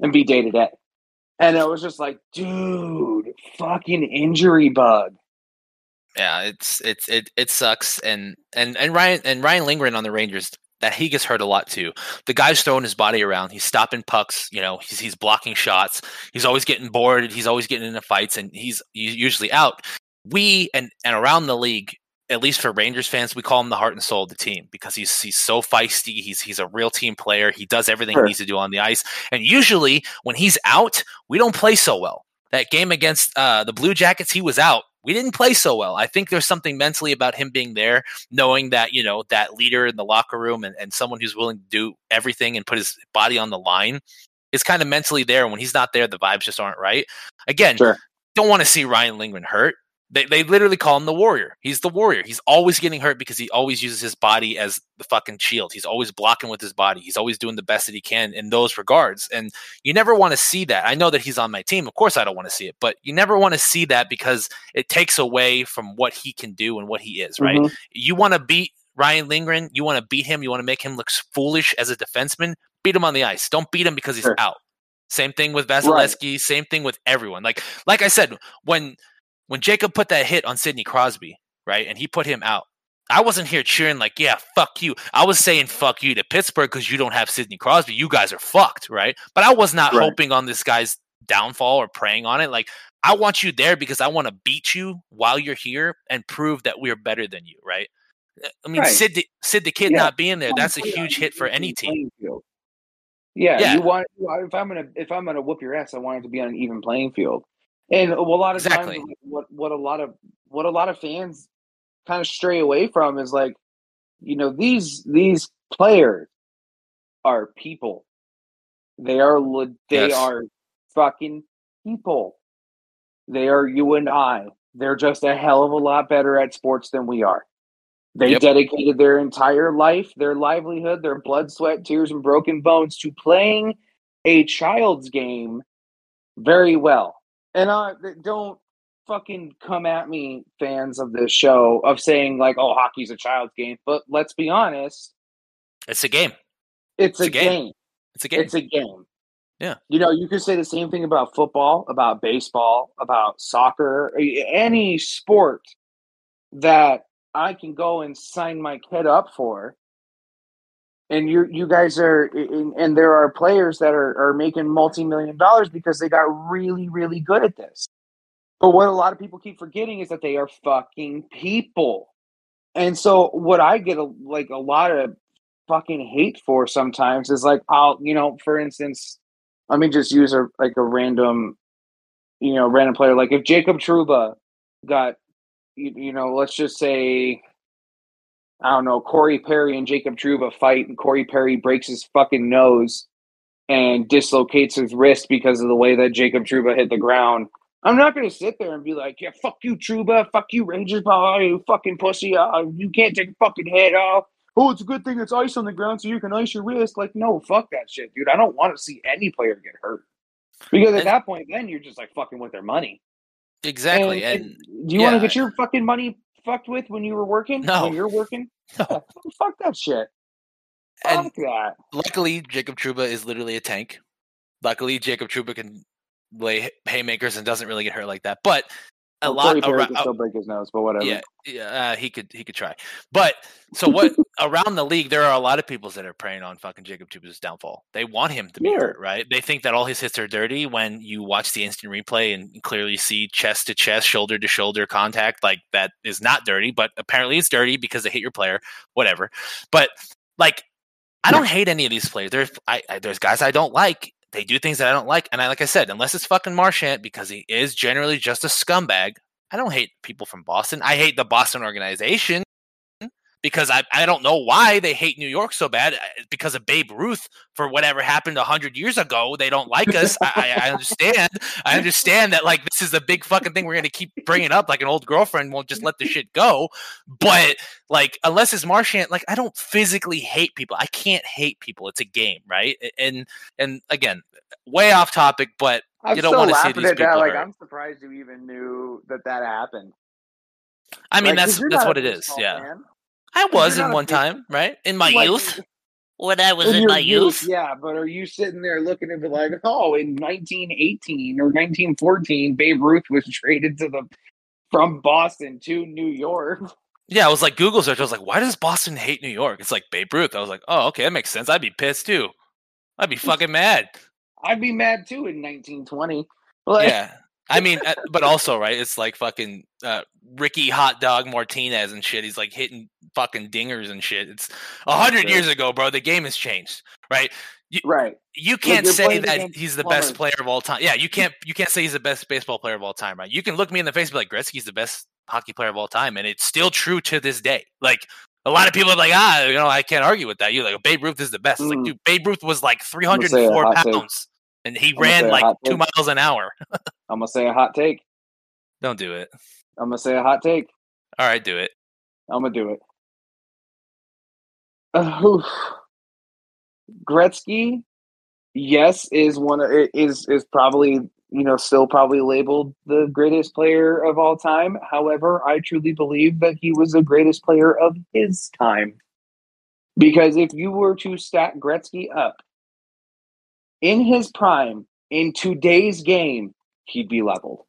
and be day to day. And it was just like, dude, fucking injury bug. Yeah, it's it's it it sucks. And and and Ryan and Ryan Lindgren on the Rangers that he gets hurt a lot too. The guy's throwing his body around. He's stopping pucks. You know, he's he's blocking shots. He's always getting bored. He's always getting into fights, and he's, he's usually out. We and and around the league, at least for Rangers fans, we call him the heart and soul of the team because he's he's so feisty. He's he's a real team player. He does everything sure. he needs to do on the ice. And usually when he's out, we don't play so well. That game against uh, the Blue Jackets, he was out. We didn't play so well. I think there's something mentally about him being there, knowing that, you know, that leader in the locker room and, and someone who's willing to do everything and put his body on the line is kind of mentally there. When he's not there, the vibes just aren't right. Again, sure. don't want to see Ryan Lindgren hurt. They, they literally call him the warrior. He's the warrior. He's always getting hurt because he always uses his body as the fucking shield. He's always blocking with his body. He's always doing the best that he can in those regards. And you never want to see that. I know that he's on my team. Of course, I don't want to see it, but you never want to see that because it takes away from what he can do and what he is, right? Mm-hmm. You want to beat Ryan Lindgren. You want to beat him. You want to make him look foolish as a defenseman. Beat him on the ice. Don't beat him because he's sure. out. Same thing with Vasilevskiy. Right. Same thing with everyone. Like, like I said, when when Jacob put that hit on Sidney Crosby, right, and he put him out, I wasn't here cheering like, yeah, fuck you. I was saying fuck you to Pittsburgh because you don't have Sidney Crosby. You guys are fucked, right? But I was not right. hoping on this guy's downfall or praying on it. Like, I want you there because I want to beat you while you're here and prove that we're better than you, right? Uh, I mean, right. Sid, the, Sid the kid yeah. not being there, that's a huge hit for any team. Yeah, yeah, you want if I'm gonna if I'm gonna whoop your ass, I want it to be on an even playing field. And a lot of exactly. times, what what a lot of what a lot of fans kind of stray away from is like, you know, these these players are people. They are they yes. are fucking people. They are you and I. They're just a hell of a lot better at sports than we are. They Yep. dedicated their entire life, their livelihood, their blood, sweat, tears, and broken bones to playing a child's game very well. And uh, don't fucking come at me, fans of this show, of saying, like, oh, hockey's a child's game. But let's be honest, It's a game. it's, It's a, a game. game. It's a game. It's a game. Yeah. You know, you could say the same thing about football, about baseball, about soccer, any sport that I can go and sign my kid up for. And you you guys are and, and there are players that are, are making multi-million dollars because they got really, really good at this. But what a lot of people keep forgetting is that they are fucking people. And so what I get a, like a lot of fucking hate for sometimes is like I'll you know for instance let me just use a like a random you know random player like if Jacob Trouba got you, you know let's just say I don't know Corey Perry and Jacob Trouba fight and Corey Perry breaks his fucking nose and dislocates his wrist because of the way that Jacob Trouba hit the ground. I'm not gonna sit there and be like, yeah, fuck you, Trouba, fuck you, Rangers ball, you fucking pussy, uh, you can't take a fucking hit off. Oh, it's a good thing it's ice on the ground so you can ice your wrist. Like, no, fuck that shit, dude. I don't want to see any player get hurt. Because at And- that point, then you're just like fucking with their money. exactly. And, And, do you want to get your fucking money fucked with when you were working? No. When you're working? No. Yeah, fuck that shit. And- Fuck that. luckily, Jacob Trouba is literally a tank. Luckily, Jacob Trouba can lay haymakers and doesn't really get hurt like that. But a Well, lot around, can still break his nose, but whatever. yeah, yeah, uh, he could he could try. But so what around the league, there are a lot of people that are preying on fucking Jacob Trouba's downfall. They want him to be hurt, right? They think that all his hits are dirty when you watch the instant replay and clearly see chest to chest, shoulder to shoulder contact. Like that is not dirty, but apparently it's dirty because they hit your player, whatever. But like, I don't hate any of these players. There's I, I there's guys I don't like. They do things that I don't like, and I like I said, unless it's fucking Marchand because he is generally just a scumbag. I don't hate people from Boston. I hate the Boston organization because I, I don't know why they hate New York so bad. uh, Because of Babe Ruth for whatever happened a hundred years ago, they don't like us. I, I understand. I understand that like this is a big fucking thing we're gonna keep bringing up. Like an old girlfriend won't just let the shit go. But like unless it's Marchand, like I don't physically hate people. I can't hate people. It's a game, right? And and again, way off topic, but I'm You don't wanna see these at that. people Like, hurt. I'm surprised you even knew that that happened. I mean Like, that's that's what it is. Yeah. fan. I was in one time, right? In my Like, youth. When I was in in, my youth. Yeah, but are you sitting there looking and be like, oh, in 1918 or 1914, Babe Ruth was traded to the from Boston to New York? Yeah, I was like Google search. I was like, why does Boston hate New York? It's like Babe Ruth. I was like, oh, okay, that makes sense. I'd be pissed too. I'd be fucking mad. I'd be mad too in 1920. Like, Yeah. I mean, uh, but also, right? It's like fucking uh, Ricky Hot Dog Martinez and shit. He's like hitting fucking dingers and shit. It's a hundred years ago, bro. The game has changed, right? right. You can't say that he's the best player of all time. Yeah, you can't. You can't say he's the best baseball player of all time, right? You can look me in the face and be like, Gretzky's the best hockey player of all time, and it's still true to this day. Like a lot of people are like, ah, you know, I can't argue with that. You're like, Babe Ruth is the best. It's like, Mm. dude, Babe Ruth was like 304 pounds. take. And he say ran like two miles an hour. I'm gonna say a hot take. Don't do it. I'm gonna say a hot take. All right, do it. I'm gonna do it. Uh. Gretzky, yes, is one of is is probably you know still probably labeled the greatest player of all time. However, I truly believe that he was the greatest player of his time. Because if you were to stack Gretzky up in his prime in today's game, he'd be leveled.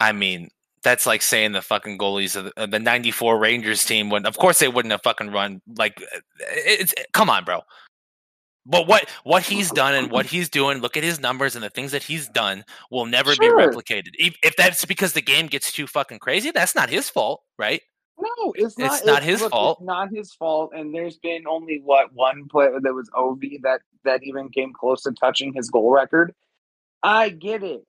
I mean, that's like saying the fucking goalies of the, of the 94 Rangers team would of course they wouldn't have fucking run like uh, it's come on, bro. But what what he's done and what he's doing, look at his numbers and the things that he's done will never Sure. be replicated. If, if that's because the game gets too fucking crazy, that's not his fault, right? No, it's not. It's not his look, fault. It's not his fault. And there's been only what one player that was OV that that even came close to touching his goal record. I get it.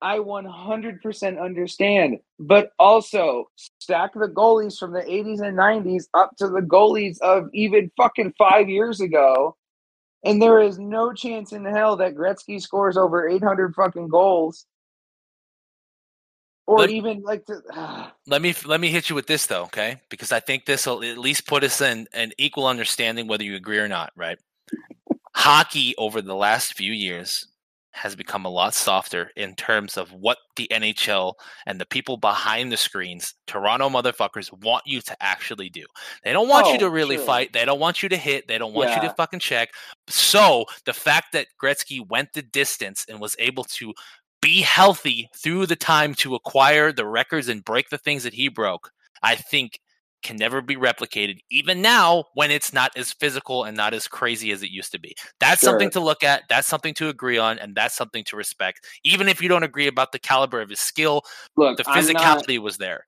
I 100% understand. But also stack the goalies from the 80s and 90s up to the goalies of even fucking five years ago. And there is no chance in hell that Gretzky scores over 800 fucking goals or Let- even like the, Let me let me hit you with this though, okay? Because I think this will at least put us in an equal understanding whether you agree or not, right? Hockey over the last few years has become a lot softer in terms of what the NHL and the people behind the screens, Toronto motherfuckers, want you to actually do. They don't want you Oh, to really sure. fight. They don't want you to hit. They don't want you to fucking check. So the fact that Gretzky went the distance and was able to be healthy through the time to acquire the records and break the things that he broke, I think can never be replicated, even now when it's not as physical and not as crazy as it used to be. That's something to look at. That's something to agree on, and that's something to respect. Even if you don't agree about the caliber of his skill, look, the I'm not, physicality was there.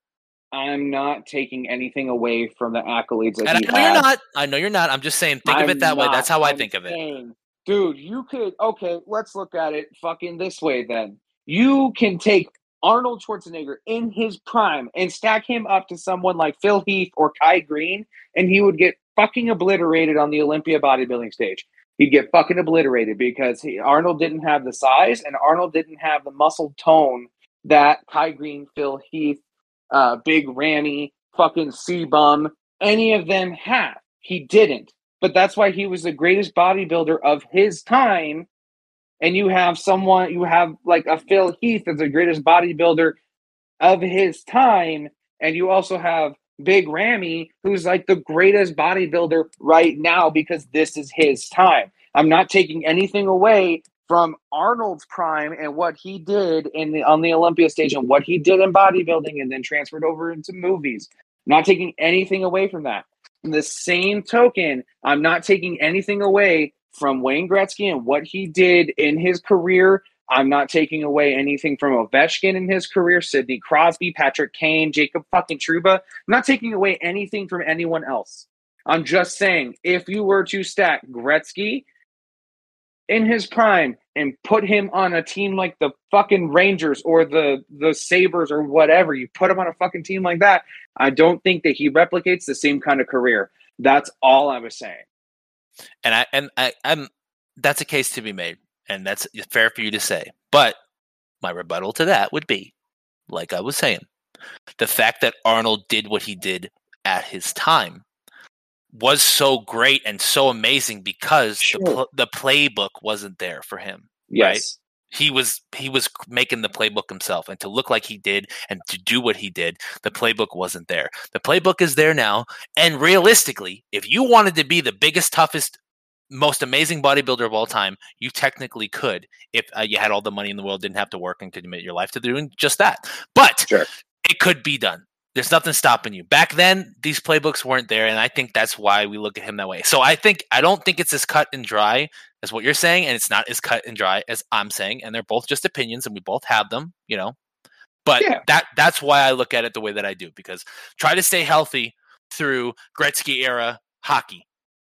I'm not taking anything away from the accolades that And I know had. you're not. I know you're not. I'm just saying, think of I'm it that way. That's how I I'm think of it. Dude, you could okay, let's look at it fucking this way then. You can take Arnold Schwarzenegger in his prime and stack him up to someone like Phil Heath or Kai Greene, and he would get fucking obliterated on the Olympia bodybuilding stage. He'd get fucking obliterated because he, Arnold didn't have the size and Arnold didn't have the muscle tone that Kai Greene, Phil Heath, uh, Big Rammy, fucking C Bum, any of them have. He didn't. But that's why he was the greatest bodybuilder of his time. And you have someone, you have like a Phil Heath as the greatest bodybuilder of his time. And you also have Big Rammy, who's like the greatest bodybuilder right now because this is his time. I'm not taking anything away from Arnold's prime and what he did in the on the Olympia stage and what he did in bodybuilding and then transferred over into movies. Not taking anything away from that. In the same token, I'm not taking anything away from Wayne Gretzky and what he did in his career. I'm not taking away anything from Ovechkin in his career, Sidney Crosby, Patrick Kane, Jacob fucking Trouba. I'm not taking away anything from anyone else. I'm just saying, if you were to stack Gretzky in his prime and put him on a team like the fucking Rangers or the the Sabres or whatever, you put him on a fucking team like that, I don't think that he replicates the same kind of career. That's all I was saying. And I and I, I'm that's a case to be made, and that's fair for you to say. But my rebuttal to that would be, like I was saying, the fact that Arnold did what he did at his time was so great and so amazing because Sure. the pl- the playbook wasn't there for him. Yes. He was he was making the playbook himself, and to look like he did and to do what he did, the playbook wasn't there. The playbook is there now, and realistically, if you wanted to be the biggest, toughest, most amazing bodybuilder of all time, you technically could if uh, you had all the money in the world, didn't have to work, and could commit your life to doing just that. But Sure. it could be done. There's nothing stopping you. Back then, these playbooks weren't there, and I think that's why we look at him that way. So I think I don't think it's as cut and dry as what you're saying, and it's not as cut and dry as I'm saying, and they're both just opinions, and we both have them, you know. But Yeah. that that's why I look at it the way that I do because try to stay healthy through Gretzky era hockey.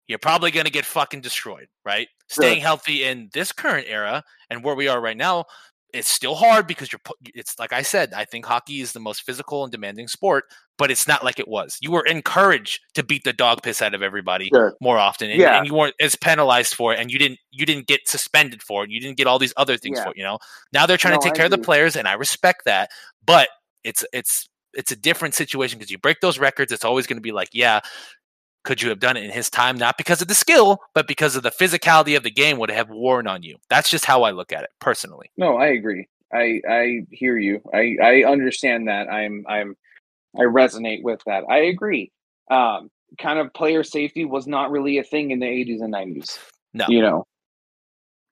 You're probably going to get fucking destroyed, right? Staying healthy in this current era and where we are right now, it's still hard because you're. It's like I said, I think hockey is the most physical and demanding sport, but it's not like it was. You were encouraged to beat the dog piss out of everybody Sure. more often, and, Yeah. and you weren't as penalized for it, and you didn't you didn't get suspended for it. You didn't get all these other things Yeah. for it. You know, now they're trying No, to take I care of the players, and I respect that, but it's it's it's a different situation because you break those records. It's always going to be like, yeah, could you have done it in his time? Not because of the skill, but because of the physicality of the game would have worn on you. That's just how I look at it personally. No, I agree. I I hear you. I I understand that. I'm I'm I resonate with that. I agree. Um, kind of player safety was not really a thing in the 80s and 90s. No. You know.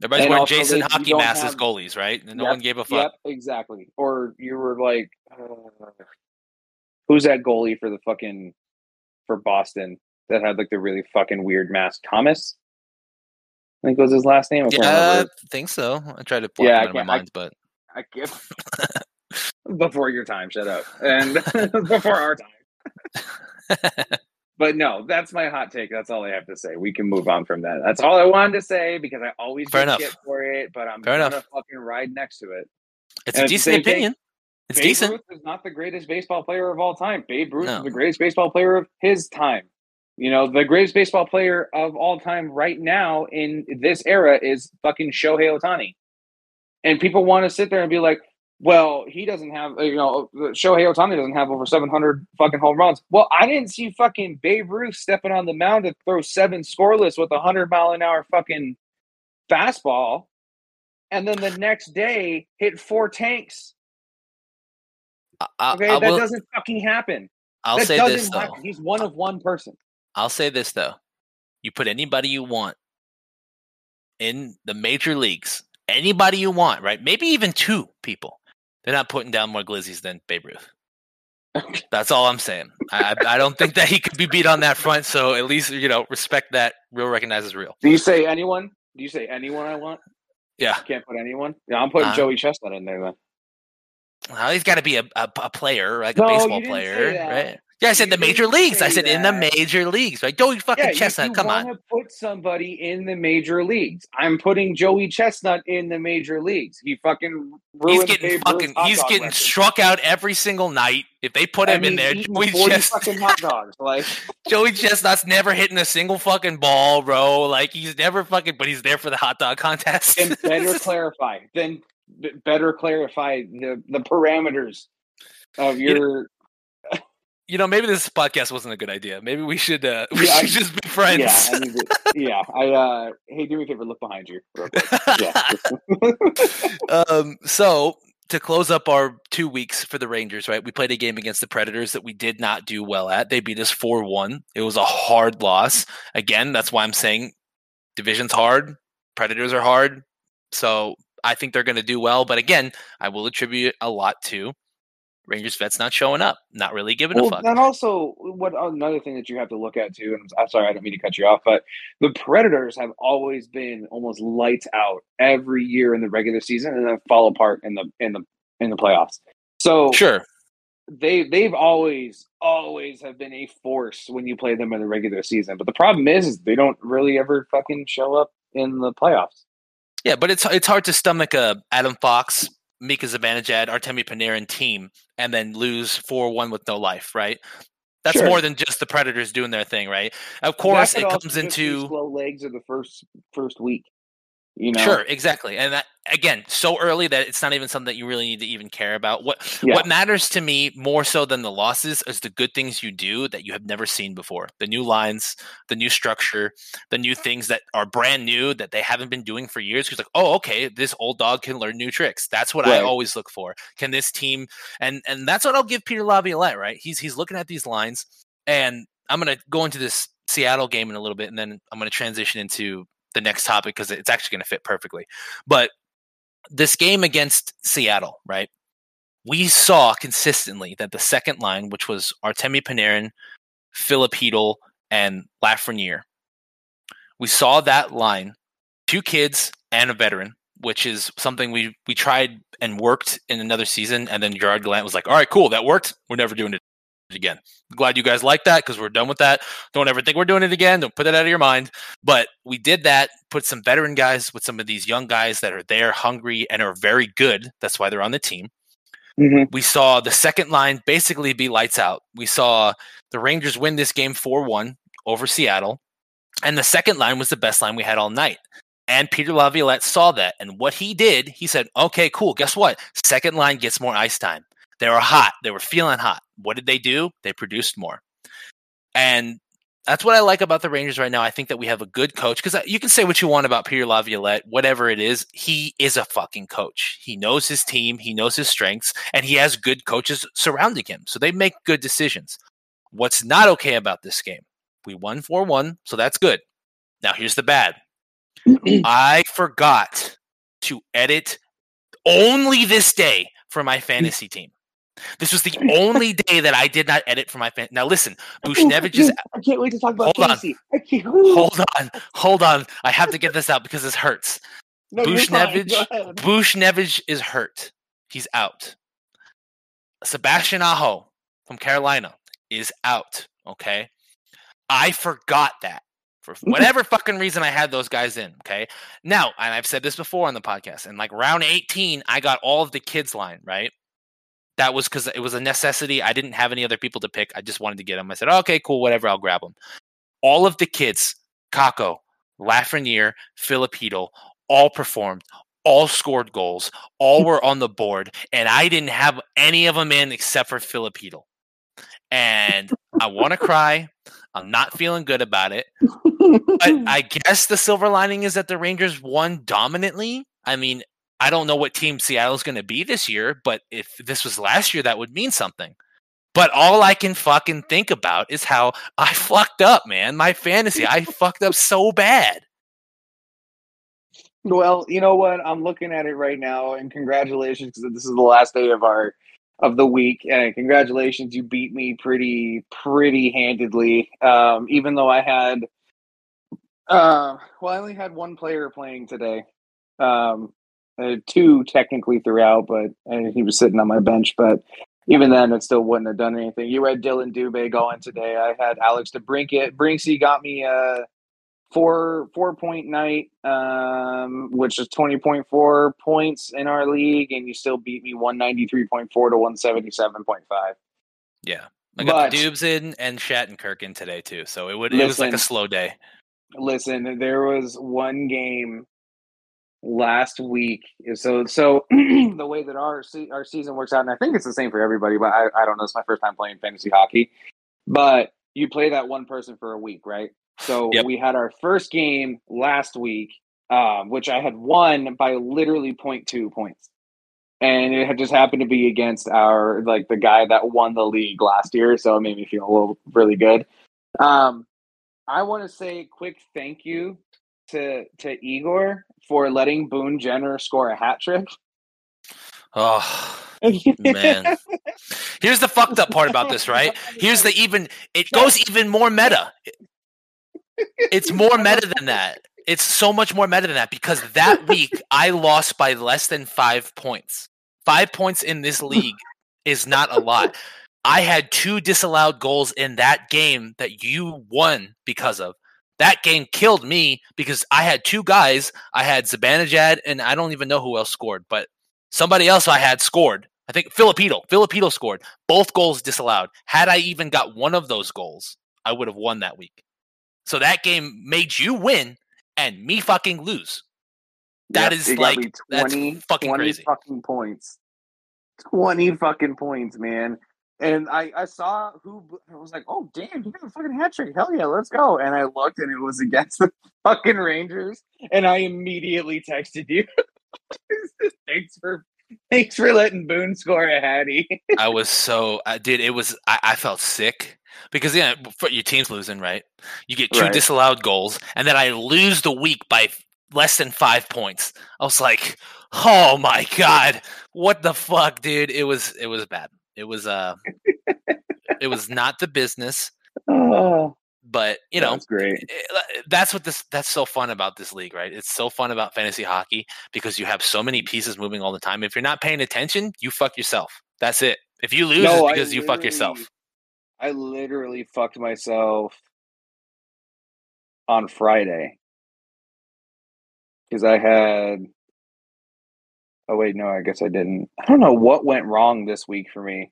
Everybody's And wearing Jason they- hockey masks as goalies, right? And no Yep, one gave a fuck. Yep, exactly. Or you were like uh, who's that goalie for the fucking for Boston that had like the really fucking weird mask? Thomas? I think was his last name. I Yeah, I think so. I tried to block Yeah, out of my can't- I- mind, but I can't. before your time, shut up. And before our time. But no, that's my hot take. That's all I have to say. We can move on from that. That's all I wanted to say because I always Fair get enough. for it, but I'm Fair gonna enough. fucking ride next to it. it's And a decent thing, opinion. It's Babe decent. Ruth is not the greatest baseball player of all time. Babe Ruth No. is the greatest baseball player of his time. You know, the greatest baseball player of all time right now in this era is fucking Shohei Ohtani. And people want to sit there and be like, well, he doesn't have, you know, Shohei Ohtani doesn't have over 700 fucking home runs. Well, I didn't see fucking Babe Ruth stepping on the mound to throw seven scoreless with a 100 mile an hour fucking fastball. And then the next day hit four tanks. I, Okay, I that will, doesn't fucking happen. I'll that say doesn't this though. happen. He's one of one person. I'll say this though. You put anybody you want in the major leagues, anybody you want, right? Maybe even two people. They're not putting down more glizzies than Babe Ruth. That's all I'm saying. I, I I don't think that he could be beat on that front. So at least you know respect that. Real recognizes real. Do you say anyone? Do you say anyone I want? Yeah, Can't put anyone. Yeah, I'm putting Uh, Joey Chestnut in there then. well, he's got to be a, a, a player, like No, a baseball player, right? Yeah, I said the major leagues. I said in the major leagues, right? Joey fucking Yeah, Chestnut, you come on. put somebody in the major leagues. I'm putting Joey Chestnut in the major leagues. He fucking He's getting fucking. He's getting record. struck out every single night. If they put him And in there, Joey, 40 Chest- fucking hot dogs. Like Joey Chestnut's never hitting a single fucking ball, bro. Like he's never fucking, but he's there for the hot dog contest. and better clarify. Then better clarify the the parameters of You your. You know, maybe this podcast wasn't a good idea. Maybe we should, uh, we Yeah, I- should just be friends. Yeah, I to, yeah. I uh, hey, do me a favor. Look behind you. Yeah. um, so to close up our two weeks for the Rangers, right? We played a game against the Predators that we did not do well at. They beat us 4 1. It was a hard loss. Again, that's why I'm saying division's hard, Predators are hard. So I think they're going to do well. But again, I will attribute a lot to Rangers vets not showing up, not really giving a fuck. and also what another thing that you have to look at too, and I'm sorry, I don't mean to cut you off, but the Predators have always been almost lights out every year in the regular season, and then fall apart in the in the in the playoffs. So Sure. they they've always always have been a force when you play them in the regular season. But the problem is, is they don't really ever fucking show up in the playoffs. Yeah, but it's it's hard to stomach a Adam Fox, Mika Zibanejad, Artemi Panarin team and then lose four one with no life, right? That's Sure. more than just the Predators doing their thing, right? Of course, it comes also just be into slow legs of the first first week. You know, sure, exactly, and that again, so early that it's not even something that you really need to even care about. What Yeah. what matters to me more so than the losses is the good things you do that you have never seen before. The new lines, the new structure, the new things that are brand new that they haven't been doing for years. Because like, oh, okay, this old dog can learn new tricks. That's what I always look for. Can this team and and that's what I'll give Peter Laviolette, right? He's he's looking at these lines, and I'm gonna go into this Seattle game in a little bit, and then I'm gonna transition into the next topic because it's actually gonna fit perfectly. But this game against Seattle, right? We saw consistently that the second line, which was Artemi Panarin, Filip Chytil, and Lafreniere, we saw that line, two kids and a veteran, which is something we we tried and worked in another season, and then Gerard Gallant was like, "All right, cool, that worked. We're never doing it again." Glad you guys like that because we're done with that. Don't ever think we're doing it again. Don't put that out of your mind. But we did that, put some veteran guys with some of these young guys that are there, hungry, and are very good. That's why they're on the team. Mhm. We saw the second line basically be lights out. We saw the Rangers win this game 4 1 over Seattle. And the second line was the best line we had all night. And Peter Laviolette saw that. And what he did, he said, okay, cool. Guess what? Second line gets more ice time. They were hot. They were feeling hot. What did they do? They produced more. And that's what I like about the Rangers right now. I think that we have a good coach because uh, you can say what you want about Pierre Laviolette, whatever it is. He is a fucking coach. He knows his team, he knows his strengths, and he has good coaches surrounding him. So they make good decisions. What's not okay about this game? We won 4 1, so that's good. Now here's the bad. I forgot to edit only this day for my mm. fantasy team. This was the only day that I did not edit for my fan. Now listen, Buchnevich is I can't wait to talk about Hold on. I can't. hold on, hold on. I have to get this out because this hurts. No. Buchnevich- Buchnevich is hurt. He's out. Sebastian Aho from Carolina is out. Okay. I forgot that for whatever fucking reason I had those guys in. Okay. Now, and I've said this before on the podcast, and like round 18, I got all of the kids line, right? That was because it was a necessity. I didn't have any other people to pick. I just wanted to get them. I said, okay, cool, whatever, I'll grab them. All of the kids, Kakko, Lafreniere, Filipino, all performed, all scored goals, all were on the board, and I didn't have any of them in except for Filipino. And I want to cry. I'm not feeling good about it. But I guess the silver lining is that the Rangers won dominantly. I mean, I don't know what team Seattle's going to be this year, but if this was last year, that would mean something. But all I can fucking think about is how I fucked up, man. My fantasy, I fucked up so bad. Well, you know what? I'm looking at it right now, and congratulations because this is the last day of our of the week, and congratulations, you beat me pretty pretty handedly. Um, even though I had, uh, well, I only had one player playing today, um, uh, two technically throughout, but uh, he was sitting on my bench. But even then, it still wouldn't have done anything. You had Dillon Dubé going today. I had Alex DeBrincat. Brinksy got me a four four point night, um, which is twenty point four points in our league, and you still beat me one ninety three point four to one seventy seven point five. Yeah, I got but, the Dubes in and Shattenkirk in today too, so it would it listen, was like a slow day. Listen, there was one game last week. So so the way that our our season works out, and I think it's the same for everybody, but I, I don't know. It's my first time playing fantasy hockey, but you play that one person for a week, right? So yep. we had our first game last week, um, which I had won by literally 0.2 points. And it had just happened to be against our like the guy that won the league last year, so it made me feel a little really good. Um, I want to say quick thank you to to Igor for letting Boone Jenner score a hat trick. Oh man. Here's the fucked up part about this, right? Here's the even it goes even more meta. It's more meta than that. It's so much more meta than that because that week I lost by less than 5 points. 5 points in this league is not a lot. I had two disallowed goals in that game that you won because of that game killed me because I had two guys. I had Zibanejad, and I don't even know who else scored, but somebody else I had scored. I think Filipino. Filipino scored. Both goals disallowed. Had I even got one of those goals, I would have won that week. So that game made you win and me fucking lose. That yep, is like 20, that's fucking 20 crazy. fucking points. 20 fucking points, man. And I, I saw who I was like, oh damn, he got a fucking hat trick. Hell yeah, let's go. And I looked and it was against the fucking Rangers. And I immediately texted you. thanks for thanks for letting Boone score a hattie. I was so I did it was I, I felt sick because yeah, your team's losing, right? You get two right. disallowed goals, and then I lose the week by less than five points. I was like, oh my god, what the fuck, dude? It was it was bad. It was uh it was not the business. Oh, but you know, that's great. Eh, that's what this that's so fun about this league, right? It's so fun about fantasy hockey because you have so many pieces moving all the time. If you're not paying attention, you fuck yourself. That's it. If you lose, no, it's because you fuck yourself. I literally fucked myself on Friday because I had Oh wait, no, I guess I didn't. I don't know what went wrong this week for me.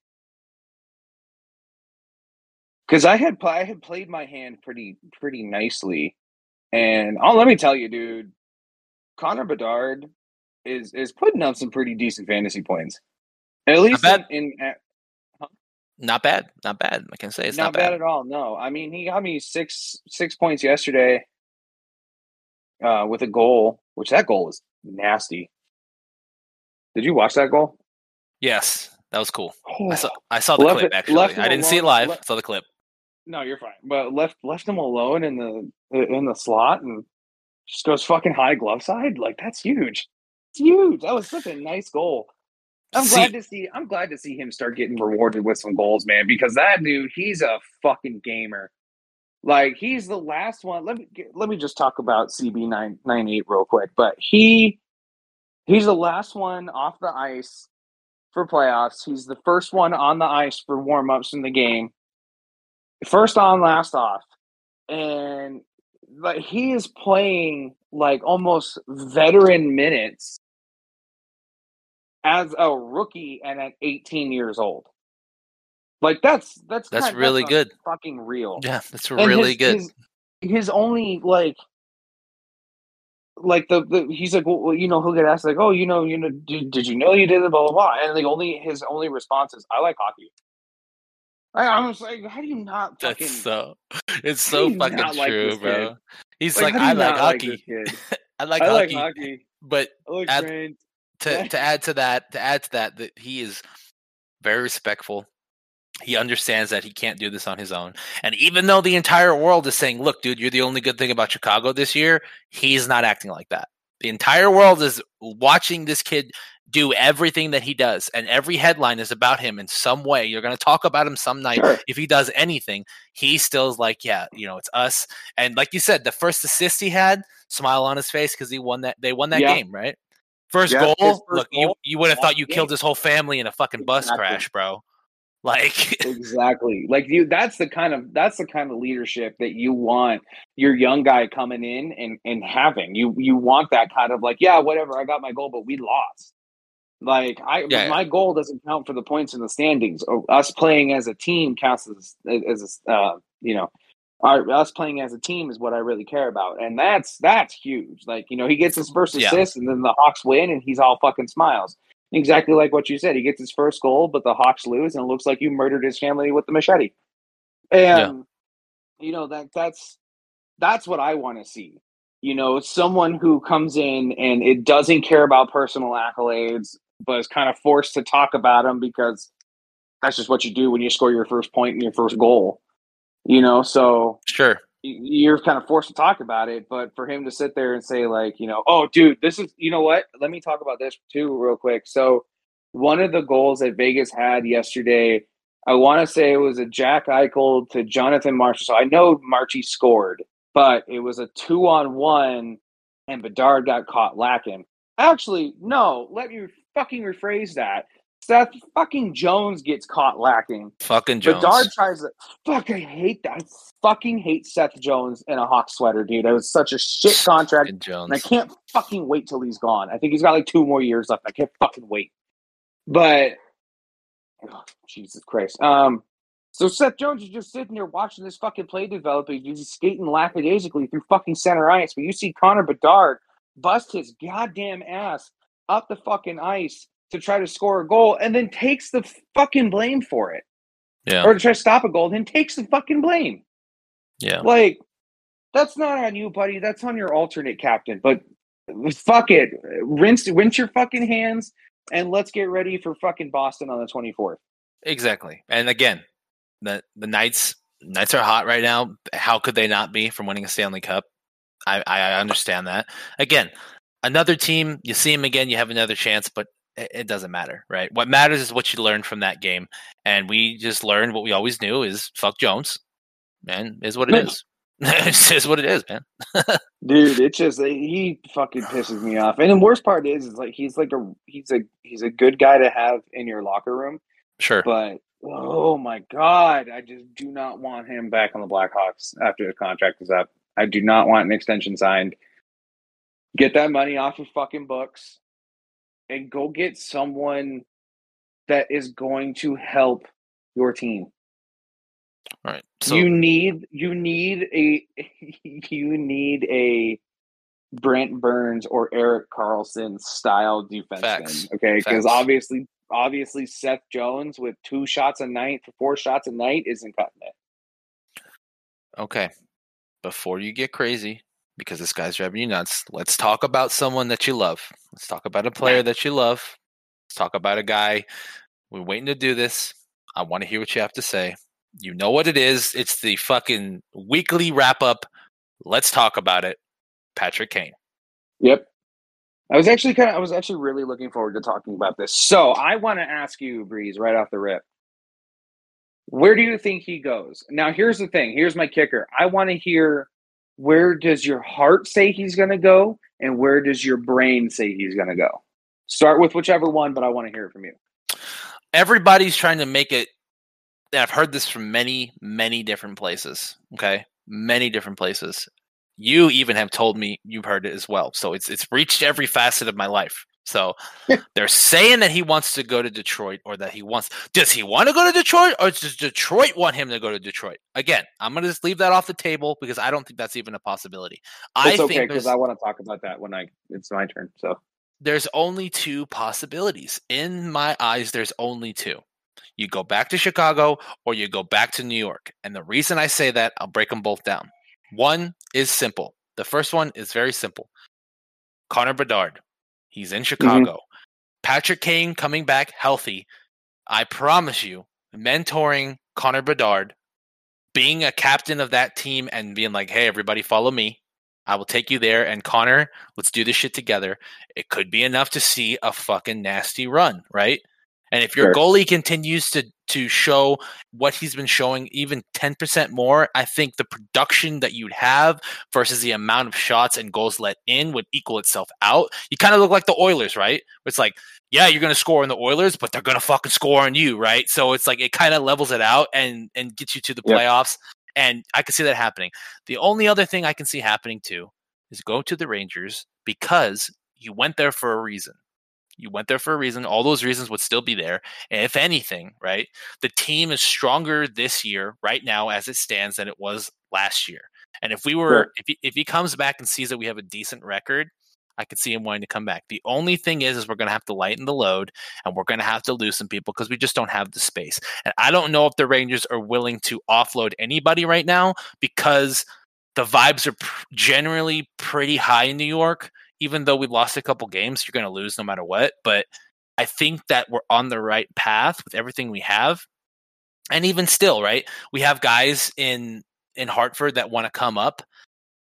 Cuz I had I had played my hand pretty pretty nicely. And oh, let me tell you, dude, Connor Bedard is is putting up some pretty decent fantasy points. At least in, in huh? not bad, not bad. I can say it's not, not bad. bad. at all. No, I mean he got me six six points yesterday uh, with a goal, which that goal was nasty. Did you watch that goal? Yes, that was cool. I saw oh. I saw the left clip actually. I didn't alone, see it live. Left, saw the clip. No, you're fine. But left left him alone in the in the slot and just goes fucking high glove side. Like that's huge. It's huge. That was such a nice goal. I'm see, glad to see. I'm glad to see him start getting rewarded with some goals, man. Because that dude, he's a fucking gamer. Like he's the last one. Let me let me just talk about CB nine nine eight real quick. But he He's the last one off the ice for playoffs. He's the first one on the ice for warm ups in the game. First on, last off. And like he is playing like almost veteran minutes as a rookie and at 18 years old. Like that's that's that's kind, really that's good. Fucking real. Yeah, that's really his, good. His, his only like like the, the he's like, well, you know, he'll get asked like, oh, you know, you know, did, did you know you did it, blah blah blah, and the only his only response is, I like hockey. I, I'm just like, how do you not fucking? That's so. It's so fucking true, this bro. kid? He's Like, like, I like not like hockey. I like I hockey, like hockey. but like Add- to to add to that, to add to that, that he is very respectful. He understands that he can't do this on his own. And even though the entire world is saying, "Look, dude, you're the only good thing about Chicago this year," he's not acting like that. The entire world is watching this kid do everything that he does, and every headline is about him in some way. You're going to talk about him some night. Sure. If he does anything, he still is like, "Yeah, you know, it's us." And like you said, the first assist he had, smile on his face because he won that. They won that Yeah. game, right? First Yeah, goal. first look, you goal, you would have thought you game. killed his whole family in a fucking bus Exactly. crash, bro. Like, exactly. Like you that's the kind of that's the kind of leadership that you want your young guy coming in and and having. You you want that kind of like yeah whatever i got my goal but we lost. Like i Yeah, my goal doesn't count for the points in the standings. Oh, us playing as a team counts as as a, uh, you know our, us playing as a team is what i really care about and that's that's huge. Like you know he gets his first Yeah. assist and then the hawks win and he's all fucking smiles Exactly like what you said. He gets his first goal, but the Hawks lose, and it looks like you murdered his family with the machete. And you know that that's that's what I want to see. You know, someone who comes in and it doesn't care about personal accolades, but is kind of forced to talk about them because that's just what you do when you score your first point and your first goal. You know, so sure. You're kind of forced to talk about it but for him to sit there and say like you know oh dude this is you know what? Let me talk about this too real quick. So one of the goals that vegas had yesterday i want to say it was a jack eichel to jonathan marchessault. So i know marchie scored but it was a two on one and bedard got caught lacking. Actually no let me fucking rephrase that seth fucking jones gets caught lacking Fucking Jones. Bedard tries to fuck. I hate that. I fucking hate Seth Jones in a Hawk sweater, dude. It was such a shit contract, Fucking Jones. and I can't fucking wait till he's gone. I think he's got like two more years left. I can't fucking wait. But oh, Jesus Christ. Um. So Seth Jones is just sitting there watching this fucking play develop. He's just skating lackadaisically through fucking center ice. But you see Connor Bedard bust his goddamn ass up the fucking ice to try to score a goal, and then takes the fucking blame for it yeah. or to try to stop a goal, then takes the fucking blame. Yeah. Like, that's not on you, buddy. That's on your alternate captain. But fuck it, rinse rinse your fucking hands, and let's get ready for fucking Boston on the twenty fourth. Exactly. And again, the the Knights Knights are hot right now. How could they not be from winning a Stanley Cup? I I understand that. Again, another team, you see them again, you have another chance, but it, doesn't matter, right? What matters is what you learned from that game, and we just learned what we always knew is fuck Jones, man. Is what it is. Man. is. it is what it is, man. Dude, it's just eh, he fucking pisses me off. And the worst part is, is like he's like a he's a he's a good guy to have in your locker room, Sure. but oh my god, I just do not want him back on the Blackhawks after the contract is up. I do not want an extension signed. Get that money off your fucking books and go get someone that is going to help your team. All right. So you need you need a you need a Brent Burns or Erik Karlsson style defenseman. Facts. Okay, because obviously obviously Seth Jones with two shots a night for four shots a night isn't cutting it. Okay. Before you get crazy, because this guy's driving you nuts, let's talk about someone that you love. Let's talk about a player that you love. Let's talk about a guy. We're waiting to do this. I want to hear what you have to say. You know what it is. It's the fucking weekly wrap up. Let's talk about it. Patrick Kane. Yep. I was actually kind of I was actually really looking forward to talking about this. So I want to ask you, Breeze, right off the rip. Where do you think he goes? Now here's the thing. Here's my kicker. I want to hear where does your heart say he's gonna go and where does your brain say he's gonna go? Start with whichever one, but I want to hear it from you. Everybody's trying to make it. I've heard this from many, many different places. Okay. Many different places. You even have told me you've heard it as well. So it's it's reached every facet of my life. So they're saying that he wants to go to Detroit or that he wants. Does he want to go to Detroit or does Detroit want him to go to Detroit? Again, I'm going to just leave that off the table because I don't think that's even a possibility. It's I okay think because I want to talk about that when I it's my turn. So there's only two possibilities. In my eyes, there's only two. You go back to Chicago or you go back to New York. And the reason I say that, I'll break them both down. One is simple. The first one is very simple. Connor Bedard, he's in Chicago. Mm-hmm. Patrick Kane coming back healthy. I promise you, mentoring Connor Bedard, being a captain of that team and being like, hey, everybody, follow me. I will take you there. And Connor, let's do this shit together. It could be enough to see a fucking nasty run, right? And if your Sure. goalie continues to to show what he's been showing, even ten percent more, I think the production that you'd have versus the amount of shots and goals let in would equal itself out. You kind of look like the Oilers, right? It's like, yeah, you're gonna score on the Oilers, but they're gonna fucking score on you, right? So it's like it kind of levels it out and and gets you to the Yep. playoffs. And I can see that happening. The only other thing I can see happening too is go to the Rangers because you went there for a reason. You went there for a reason. All those reasons would still be there. And if anything, right, the team is stronger this year, right now, as it stands, than it was last year. And if we were, Sure. if he, if he comes back and sees that we have a decent record, I could see him wanting to come back. The only thing is, is we're going to have to lighten the load and we're going to have to lose some people because we just don't have the space. And I don't know if the Rangers are willing to offload anybody right now because the vibes are pr- generally pretty high in New York. Even though we lost a couple games, you're going to lose no matter what. But I think that we're on the right path with everything we have. And even still, right? We have guys in in Hartford that want to come up.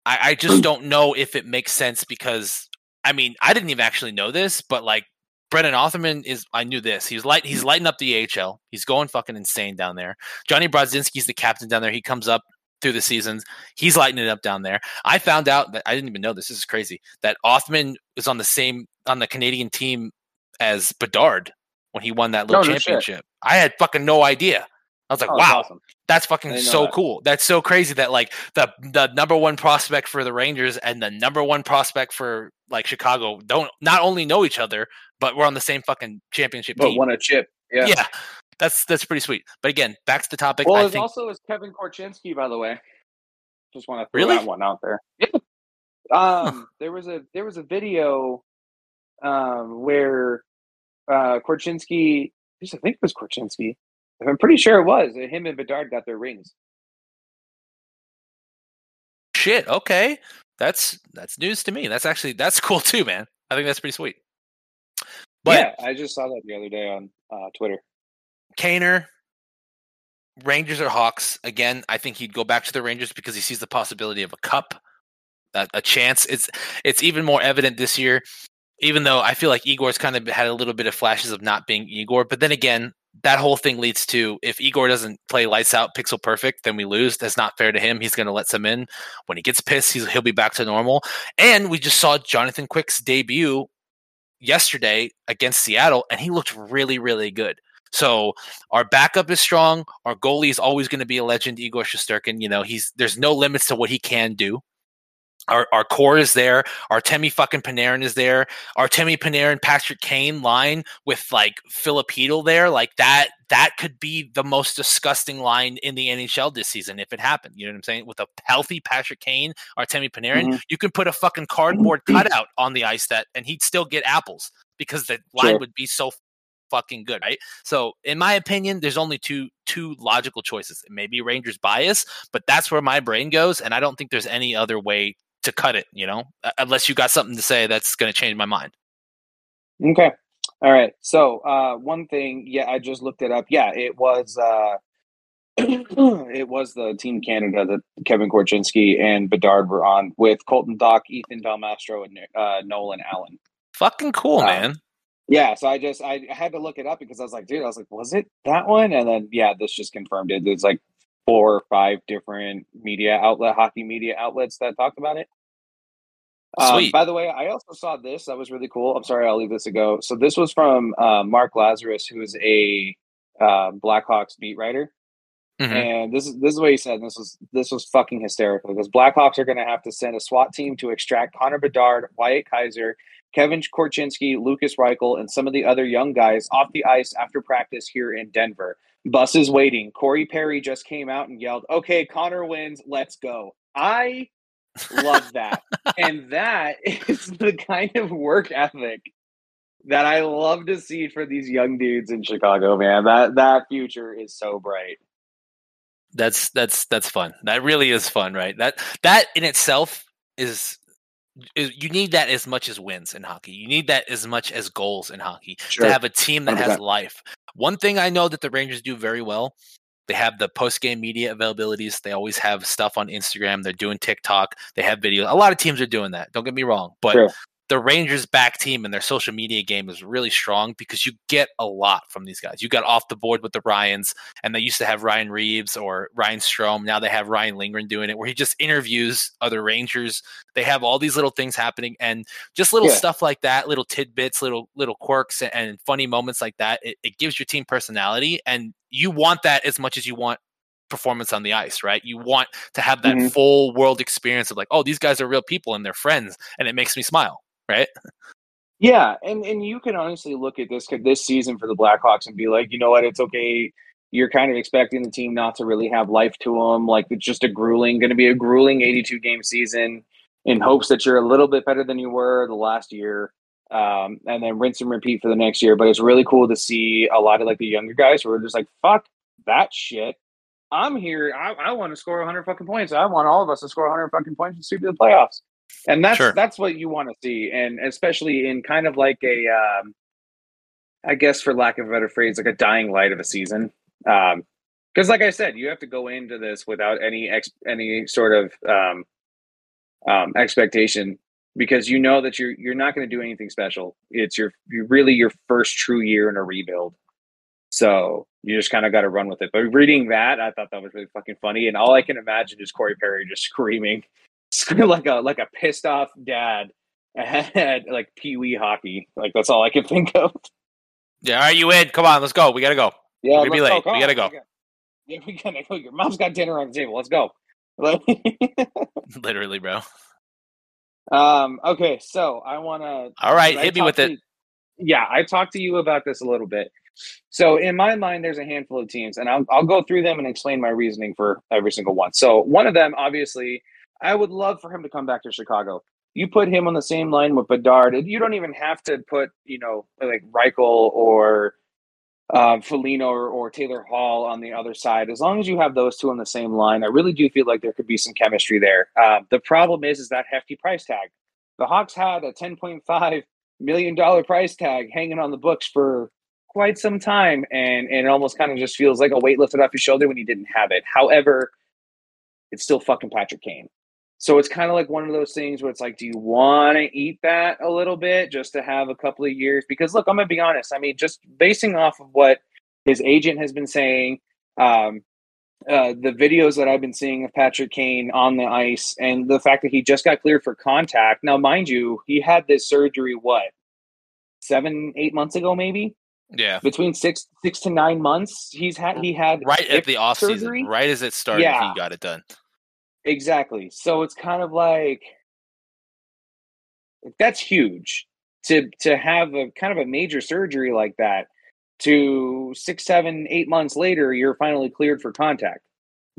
I, I just hmm. don't know if it makes sense because I mean I didn't even actually know this, but like Brendan Othmann is I knew this. He's light he's lighting up the AHL. He's going fucking insane down there. Johnny Brodzinski's the captain down there. He comes up through the seasons. He's lighting it up down there. I found out that I didn't even know this. This is crazy. That Othmann was on the same on the Canadian team as Bedard when he won that little No, no shit. championship. I had fucking no idea. I was like, Oh, that's wow, awesome. that's fucking so that. cool. That's so crazy that like the the number one prospect for the Rangers and the number one prospect for like Chicago don't not only know each other, but we're on the same fucking championship But team. won a chip. Yeah. yeah. That's that's pretty sweet. But again, back to the topic. Well, I think also is Kevin Korchinski, by the way. Just want to throw Really? that one out there. Yeah. Um, there was a there was a video um, where uh, Korchinski, I think it was Korchinski. I'm pretty sure it was. Him and Bedard got their rings. shit, okay. That's that's news to me. That's actually that's cool too, man. I think that's pretty sweet. But yeah, I just saw that the other day on uh, Twitter. Kaner, Rangers or Hawks. Again, I think he'd go back to the Rangers because he sees the possibility of a cup, a, a chance. It's it's even more evident this year, even though I feel like Igor's kind of had a little bit of flashes of not being Igor. But then again, that whole thing leads to if Igor doesn't play lights out, pixel perfect, then we lose. That's not fair to him. He's going to let some in. When he gets pissed, he'll be back to normal. And we just saw Jonathan Quick's debut yesterday against Seattle, and he looked really, really good. So our backup is strong. Our goalie is always going to be a legend, Igor Shesterkin. You know, he's there's no limits to what he can do. Our our core is there. Artemi fucking Panarin is there. Artemi Panarin, Patrick Kane line with like Filipino there, like that. That could be the most disgusting line in the NHL this season if it happened. You know what I'm saying? With a healthy Patrick Kane, Artemi Panarin, Mhm. you can put a fucking cardboard cutout on the ice that, and he'd still get apples because the line Sure. would be so fucking good, right? So, in my opinion, there's only two two logical choices. It may be Rangers bias, but that's where my brain goes, and I don't think there's any other way to cut it. You know, unless you got something to say that's going to change my mind. Okay. All right. So uh, one thing, yeah, I just looked it up. Yeah, it was uh, it was the Team Canada that Kevin Korchinski and Bedard were on with Colton Dach, Ethan Del Mastro, and uh, Nolan Allen. Fucking cool, Uh, man. Yeah, so I just I had to look it up because I was like, dude, I was like, was it that one? And then yeah, this just confirmed it. There's like four or five different media outlet, hockey media outlets that talked about it. Um, Sweet. by the way, I also saw this. That was really cool. I'm sorry, I'll leave this to go. So this was from uh, Mark Lazerus, who is a uh, Blackhawks beat writer, Mhm. and this is this is what he said. This was this was fucking hysterical because Blackhawks are going to have to send a SWAT team to extract Connor Bedard, Wyatt Kaiser, Kevin Korchinski, Lukas Reichel, and some of the other young guys off the ice after practice here in Denver. Bus is waiting. Corey Perry just came out and yelled, Okay, Connor wins. Let's go. I love that. and that is the kind of work ethic that I love to see for these young dudes in Chicago, man. That that future is so bright. That's that's that's fun. That really is fun, right? That that in itself is, is you need that as much as wins in hockey. You need that as much as goals in hockey sure. to have a team that 100%. has life. One thing I know that the Rangers do very well they have the post game media availabilities. They always have stuff on Instagram. They're doing TikTok. They have videos. A lot of teams are doing that. Don't get me wrong, but sure the Rangers back team and their social media game is really strong because you get a lot from these guys. You got off the board with the Ryans, and they used to have Ryan Reaves or Ryan Strome. Now they have Ryan Lindgren doing it, where he just interviews other Rangers. They have all these little things happening, and just little yeah. stuff like that, little tidbits, little little quirks, and, and funny moments like that. It, it gives your team personality, and you want that as much as you want performance on the ice, right? You want to have that mm-hmm. full world experience of like, oh, these guys are real people and they're friends, and it makes me smile right? Yeah, and and you can honestly look at this this season for the Blackhawks and be like, you know what, it's okay. You're kind of expecting the team not to really have life to them, like it's just a grueling, going to be a grueling 82 game season, in hopes that you're a little bit better than you were the last year, um, and then rinse and repeat for the next year. But it's really cool to see a lot of like the younger guys who are just like, fuck that shit. I'm here. I, I want to score 100 fucking points. I want all of us to score 100 fucking points and sweep the playoffs and that's sure. that's what you want to see and especially in kind of like a um, I guess for lack of a better phrase like a dying light of a season. Um because like i said you have to go into this without any ex any sort of um, um expectation because you know that you're you're not going to do anything special. It's your you really your first true year in a rebuild. So you just kind of got to run with it. But reading that i thought that was really fucking funny and all i can imagine is corey perry just screaming like a like a pissed off dad at like pee wee hockey. Like that's all I can think of. Yeah, are you in? Come on, let's go. We gotta go. Yeah, we be late. Go. We gotta go. Yeah, we gotta go. Your mom's got dinner on the table. Let's go. Literally, bro. Um. Okay, so I want to. All right, hit me with it. yeah, I talked to you about this a little bit. So in my mind, there's a handful of teams, and I'll I'll go through them and explain my reasoning for every single one. So one of them, obviously, I would love for him to come back to Chicago. You put him on the same line with Bedard, you don't even have to put, you know, like Reichel or uh, Foligno or, or, Taylor Hall on the other side. As long as you have those two on the same line, I really do feel like there could be some chemistry there. Uh, the problem is, is that hefty price tag. The Hawks had a ten point five million dollar price tag hanging on the books for quite some time, and, and it almost kind of just feels like a weight lifted off your shoulder when you didn't have it. However, it's still fucking Patrick Kane. So it's kind of like one of those things where it's like, do you want to eat that a little bit just to have a couple of years? Because look, I'm gonna be honest. I mean, just basing off of what his agent has been saying, um, uh, the videos that I've been seeing of Patrick Kane on the ice, and the fact that he just got cleared for contact. Now, mind you, he had this surgery what seven, eight months ago, maybe. Yeah, between six six to nine months, he's had he had right at the off surgery. season, right as it started, yeah. he got it done. Exactly. So it's kind of like that's huge to to have a kind of a major surgery like that. To six, seven, eight months later, you're finally cleared for contact.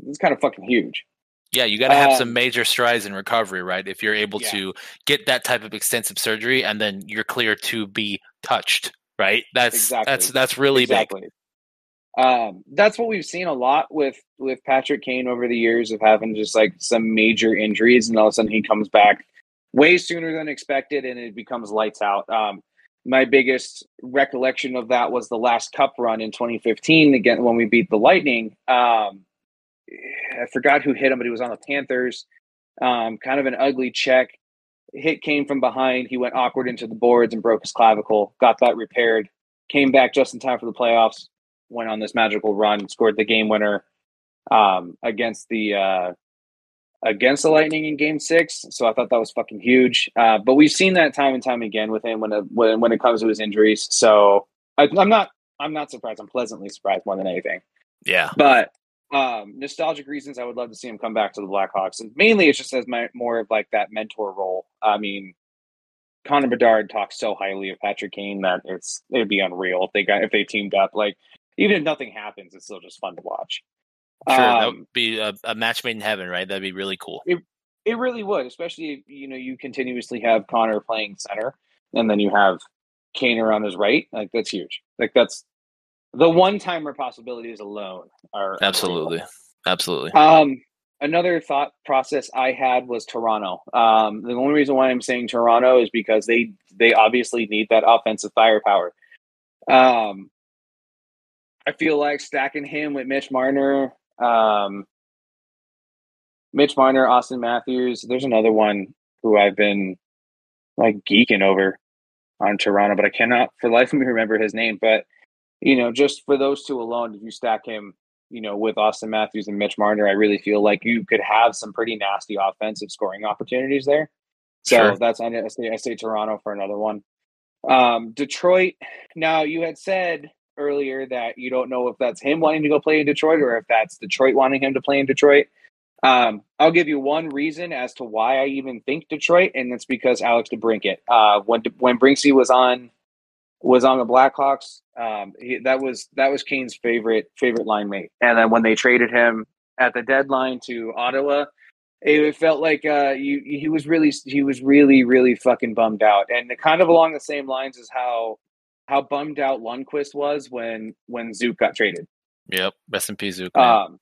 It's kind of fucking huge. Yeah, you got to have um, some major strides in recovery, right? If you're able yeah. to get that type of extensive surgery, and then you're clear to be touched, right? That's exactly. that's that's really exactly. big. Um, that's what we've seen a lot with with Patrick Kane over the years of having just like some major injuries, and all of a sudden he comes back way sooner than expected, and it becomes lights out. Um, my biggest recollection of that was the last Cup run in 2015 again when we beat the Lightning. Um, I forgot who hit him, but he was on the Panthers. Um, kind of an ugly check. Hit came from behind. He went awkward into the boards and broke his clavicle. Got that repaired. Came back just in time for the playoffs went on this magical run, scored the game winner um, against the uh, against the Lightning in Game Six. So I thought that was fucking huge. Uh, but we've seen that time and time again with him when it, when when it comes to his injuries. So I, I'm not I'm not surprised. I'm pleasantly surprised more than anything. Yeah, but um, nostalgic reasons, I would love to see him come back to the Blackhawks, and mainly it's just as my, more of like that mentor role. I mean, Connor Bedard talks so highly of Patrick Kane that it's it'd be unreal if they got if they teamed up. Like even if nothing happens, it's still just fun to watch. Sure, that Um, would be a, a match made in heaven, right? That'd be really cool. It really would, especially if you know you continuously have Connor playing center, and then you have Kaner on his right. Like that's huge. Like that's the one timer possibilities alone are. Absolutely, absolutely. Um, another thought process I had was Toronto. Um, the only reason why I'm saying Toronto is because they they obviously need that offensive firepower. Um, I feel like stacking him with Mitch Marner, um, Mitch Marner, Auston Matthews. There's another one who I've been like geeking over on Toronto, but I cannot for the life of me remember his name. But you know, just for those two alone, if you stack him, you know, with Auston Matthews and Mitch Marner, I really feel like you could have some pretty nasty offensive scoring opportunities there. So Sure. that's I say, I say Toronto for another one. Um, Detroit. Now you had said earlier that you don't know if that's him wanting to go play in Detroit or if that's Detroit wanting him to play in Detroit. Um, I'll give you one reason as to why I even think Detroit, and that's because Alex DeBrincat. Uh, when when Brinksy was on was on the Blackhawks, um, he, that was that was Kane's favorite favorite line mate. And then when they traded him at the deadline to Ottawa, it felt like uh, you, he was really he was really really fucking bummed out, and kind of along the same lines as how how bummed out Lundqvist was when when Zook got traded. Yep. Rest in peace, Zook. Um,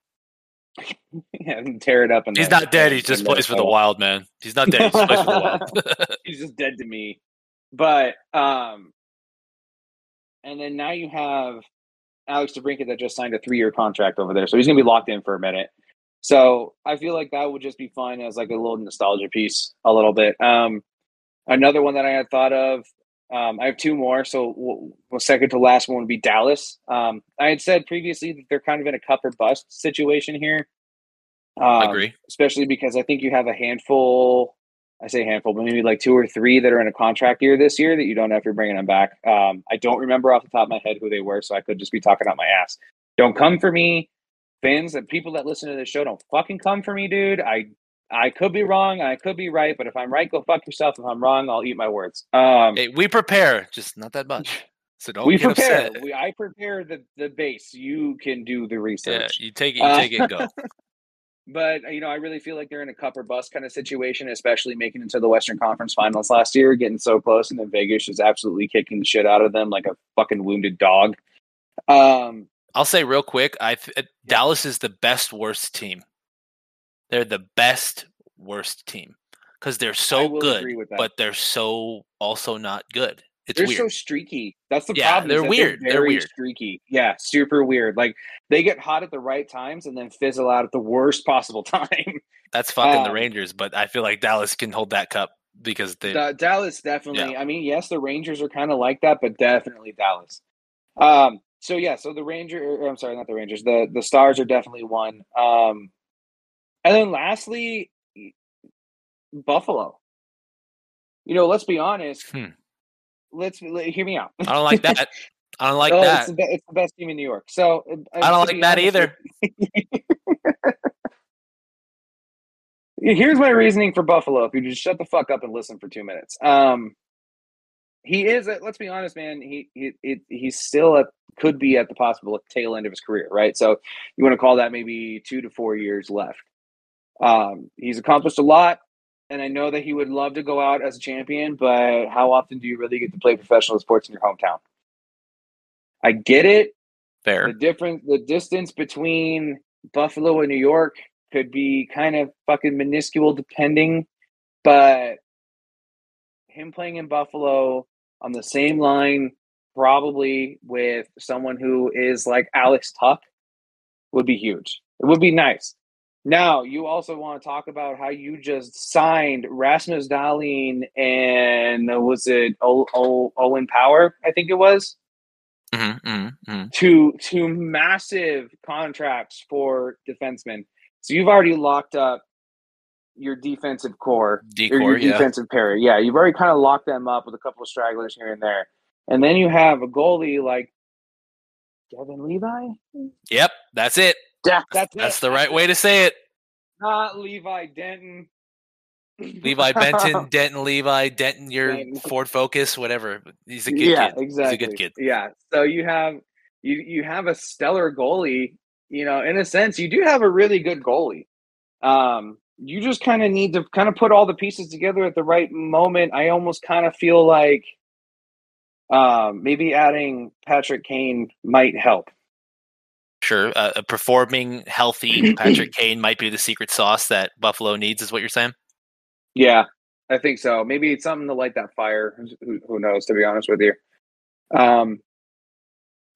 and tear it up. In he's not dead. He just plays for the. Wild, man. He's not dead. He just plays for the Wild. he's just dead to me. But um, and then now you have Alex DeBrincat that just signed a three year contract over there, so he's gonna be locked in for a minute. So I feel like that would just be fun as like a little nostalgia piece, a little bit. Um, another one that I had thought of. Um, I have two more. So w- w- second to last one would be Dallas. Um, I had said previously that they're kind of in a cup or bust situation here. Um, Agree. especially because I think you have a handful. I say handful, but maybe like two or three that are in a contract year this year that you don't know if you're bringing them back. Um, I don't remember off the top of my head who they were, so I could just be talking out my ass. Don't come for me, fans and people that listen to this show. Don't fucking come for me, dude. I I could be wrong, I could be right, but if I'm right, go fuck yourself. If I'm wrong, I'll eat my words. Um, Hey, we prepare, just not that much. So don't we prepare. upset. We, I prepare the the base. You can do the yeah, research. you take it, you Uh, take it, and go. But you know, I really feel like they're in a cup or bust kind of situation, especially making it to the Western Conference Finals last year, getting so close, and then Vegas is absolutely kicking the shit out of them like a fucking wounded dog. Um, I'll say real quick, I th- Dallas is the best worst team. They're the best worst team because they're so good, agree with that. but they're so also not good. It's they're weird. so streaky. That's the Yeah, problem. they're weird. They're very weird. streaky. Yeah, super weird. Like they get hot at the right times and then fizzle out at the worst possible time. That's fucking the um, Rangers, but I feel like Dallas can hold that cup because they. Da- Dallas definitely. I mean, yes, the Rangers are kind of like that, but definitely Dallas. Um. So yeah. So the Ranger. I'm sorry, not the Rangers. The the Stars are definitely one. Um. And then lastly, Buffalo. You know, let's be honest. Hmm. Let's let, hear me out. I don't like that. I don't like Oh, that. It's the, it's the best team in New York. So uh, I don't like that either. Here's my reasoning for Buffalo. If you just shut the fuck up and listen for two minutes. Um, he is. a- Let's be honest, man. He he it, he's still at could be at the possible tail end of his career, right? So you want to call that maybe two to four years left. Um, he's accomplished a lot, and I know that he would love to go out as a champion. But how often do you really get to play professional sports in your hometown? I get it. Fair. The difference, the distance between Buffalo and New York could be kind of fucking minuscule, depending. But him playing in Buffalo on the same line, probably with someone who is like Alex Tuch, would be huge. It would be nice. Now, you also want to talk about how you just signed Rasmus Dahlin and was it o- o- Owen Power? I think it was Mhm, mhm, mhm. to to massive contracts for defensemen. So you've already locked up your defensive core, or Decor, your yeah. defensive pair. Yeah, you've already kind of locked them up with a couple of stragglers here and there, and then you have a goalie like Devon Levi. Yep, that's it. Yeah, that's That's it. the right way to say it. Not Levi Denton. Levi Benton, Denton Levi, Denton your Denton. Ford Focus, whatever. He's a good yeah, kid. exactly. He's a good kid. Yeah. So you have you you have a stellar goalie. You know, in a sense, you do have a really good goalie. Um, you just kind of need to kind of put all the pieces together at the right moment. I almost kind of feel like um, maybe adding Patrick Kane might help. Sure, uh, a performing, healthy Patrick Kane might be the secret sauce that Buffalo needs. Is what you're saying? Yeah, I think so. Maybe it's something to light that fire. Who, who knows? To be honest with you, um,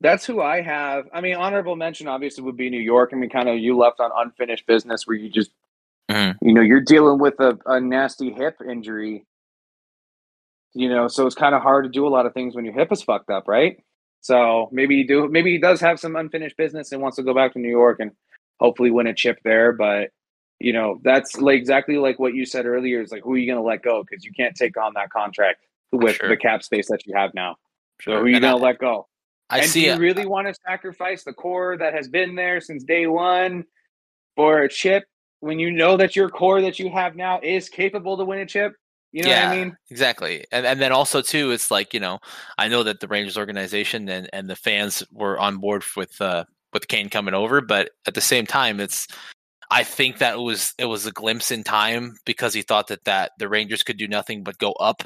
that's who I have. I mean, honorable mention obviously would be New York. I mean, kind of you left on unfinished business where you just, Mhm. you know, you're dealing with a, a nasty hip injury. You know, so it's kind of hard to do a lot of things when your hip is fucked up, right? So maybe you do. Maybe he does have some unfinished business and wants to go back to New York and hopefully win a chip there. But you know, that's like exactly like what you said earlier. Is like who are you going to let go because you can't take on that contract with Sure. the cap space that you have now. So Sure. who are you And going to let go? I and see. do you really want to sacrifice the core that has been there since day one for a chip when you know that your core that you have now is capable to win a chip? You know yeah, what I mean? exactly. And and then also too, it's like you know, I know that the Rangers organization and and the fans were on board with uh with Kane coming over, but at the same time, it's I think that it was it was a glimpse in time because he thought that that the Rangers could do nothing but go up,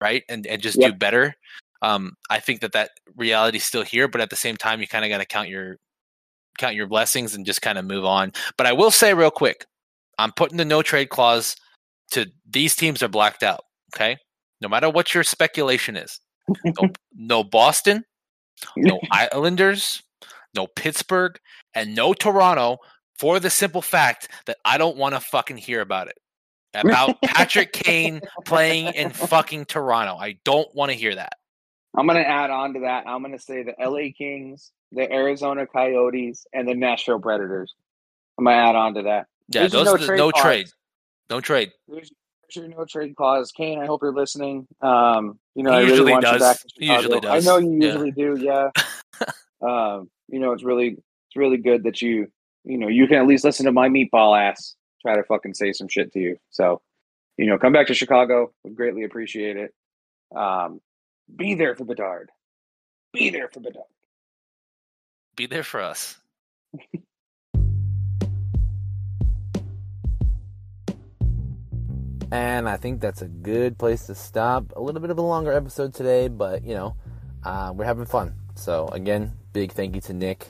right, and and just do better. Um, I think that that reality's still here, but at the same time, you kind of got to count your count your blessings and just kind of move on. But I will say real quick, I'm putting the no trade clause to these teams are blacked out. Okay, no matter what your speculation is, no, no Boston, no Islanders, no Pittsburgh, and no Toronto for the simple fact that I don't want to fucking hear about it. About Patrick Kane playing in fucking Toronto. I don't want to hear that. I'm going to add on to that. I'm going to say the LA Kings, the Arizona Coyotes, and the Nashville Predators. I'm going to add on to that. Yeah, There's those no are the, trade no clause. trade. No trade. There's, your no trade clause. Kane, I hope you're listening. Um, you know, He I really usually want you does. back in He usually does. I know you Yeah. usually do. Yeah. um, you know, it's really, it's really good that you, you know, you can at least listen to my meatball ass try to fucking say some shit to you. So, you know, come back to Chicago. Would greatly appreciate it. Um, be there for Bedard. Be there for Bedard. Be there for us. And I think that's a good place to stop. A little bit of a longer episode today, but you know, uh, we're having fun. So again, big thank you to Nick.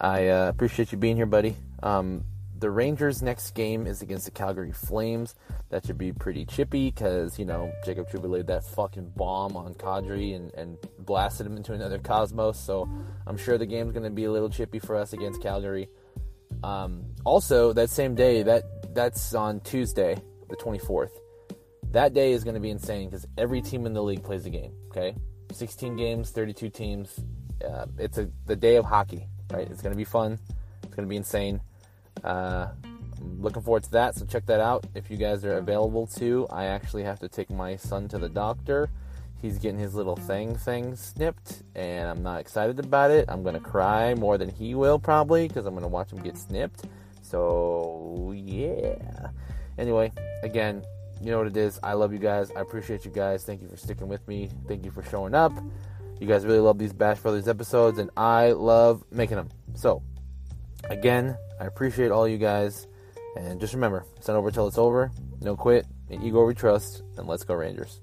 I uh, appreciate you being here, buddy. Um, the Rangers' next game is against the Calgary Flames. That should be pretty chippy because you know Jacob Trouba laid that fucking bomb on Kadri and, and blasted him into another cosmos. So I'm sure the game's going to be a little chippy for us against Calgary. Um, also, that same day, that that's on Tuesday, the 24th. That day is going to be insane because every team in the league plays a game. Okay, 16 games, 32 teams. Uh, it's a the day of hockey, right? It's going to be fun. It's going to be insane. Uh, I'm looking forward to that. So check that out if you guys are available to. I actually have to take my son to the doctor. He's getting his little thing thing snipped, and I'm not excited about it. I'm gonna cry more than he will probably because I'm gonna watch him get snipped. So yeah. Anyway, again, you know what it is. I love you guys. I appreciate you guys. Thank you for sticking with me. Thank you for showing up. You guys really love these Bash Brothers episodes, and I love making them. So, again, I appreciate all you guys. And just remember, it's not over till it's over. No quit. And Igor we trust. And let's go Rangers.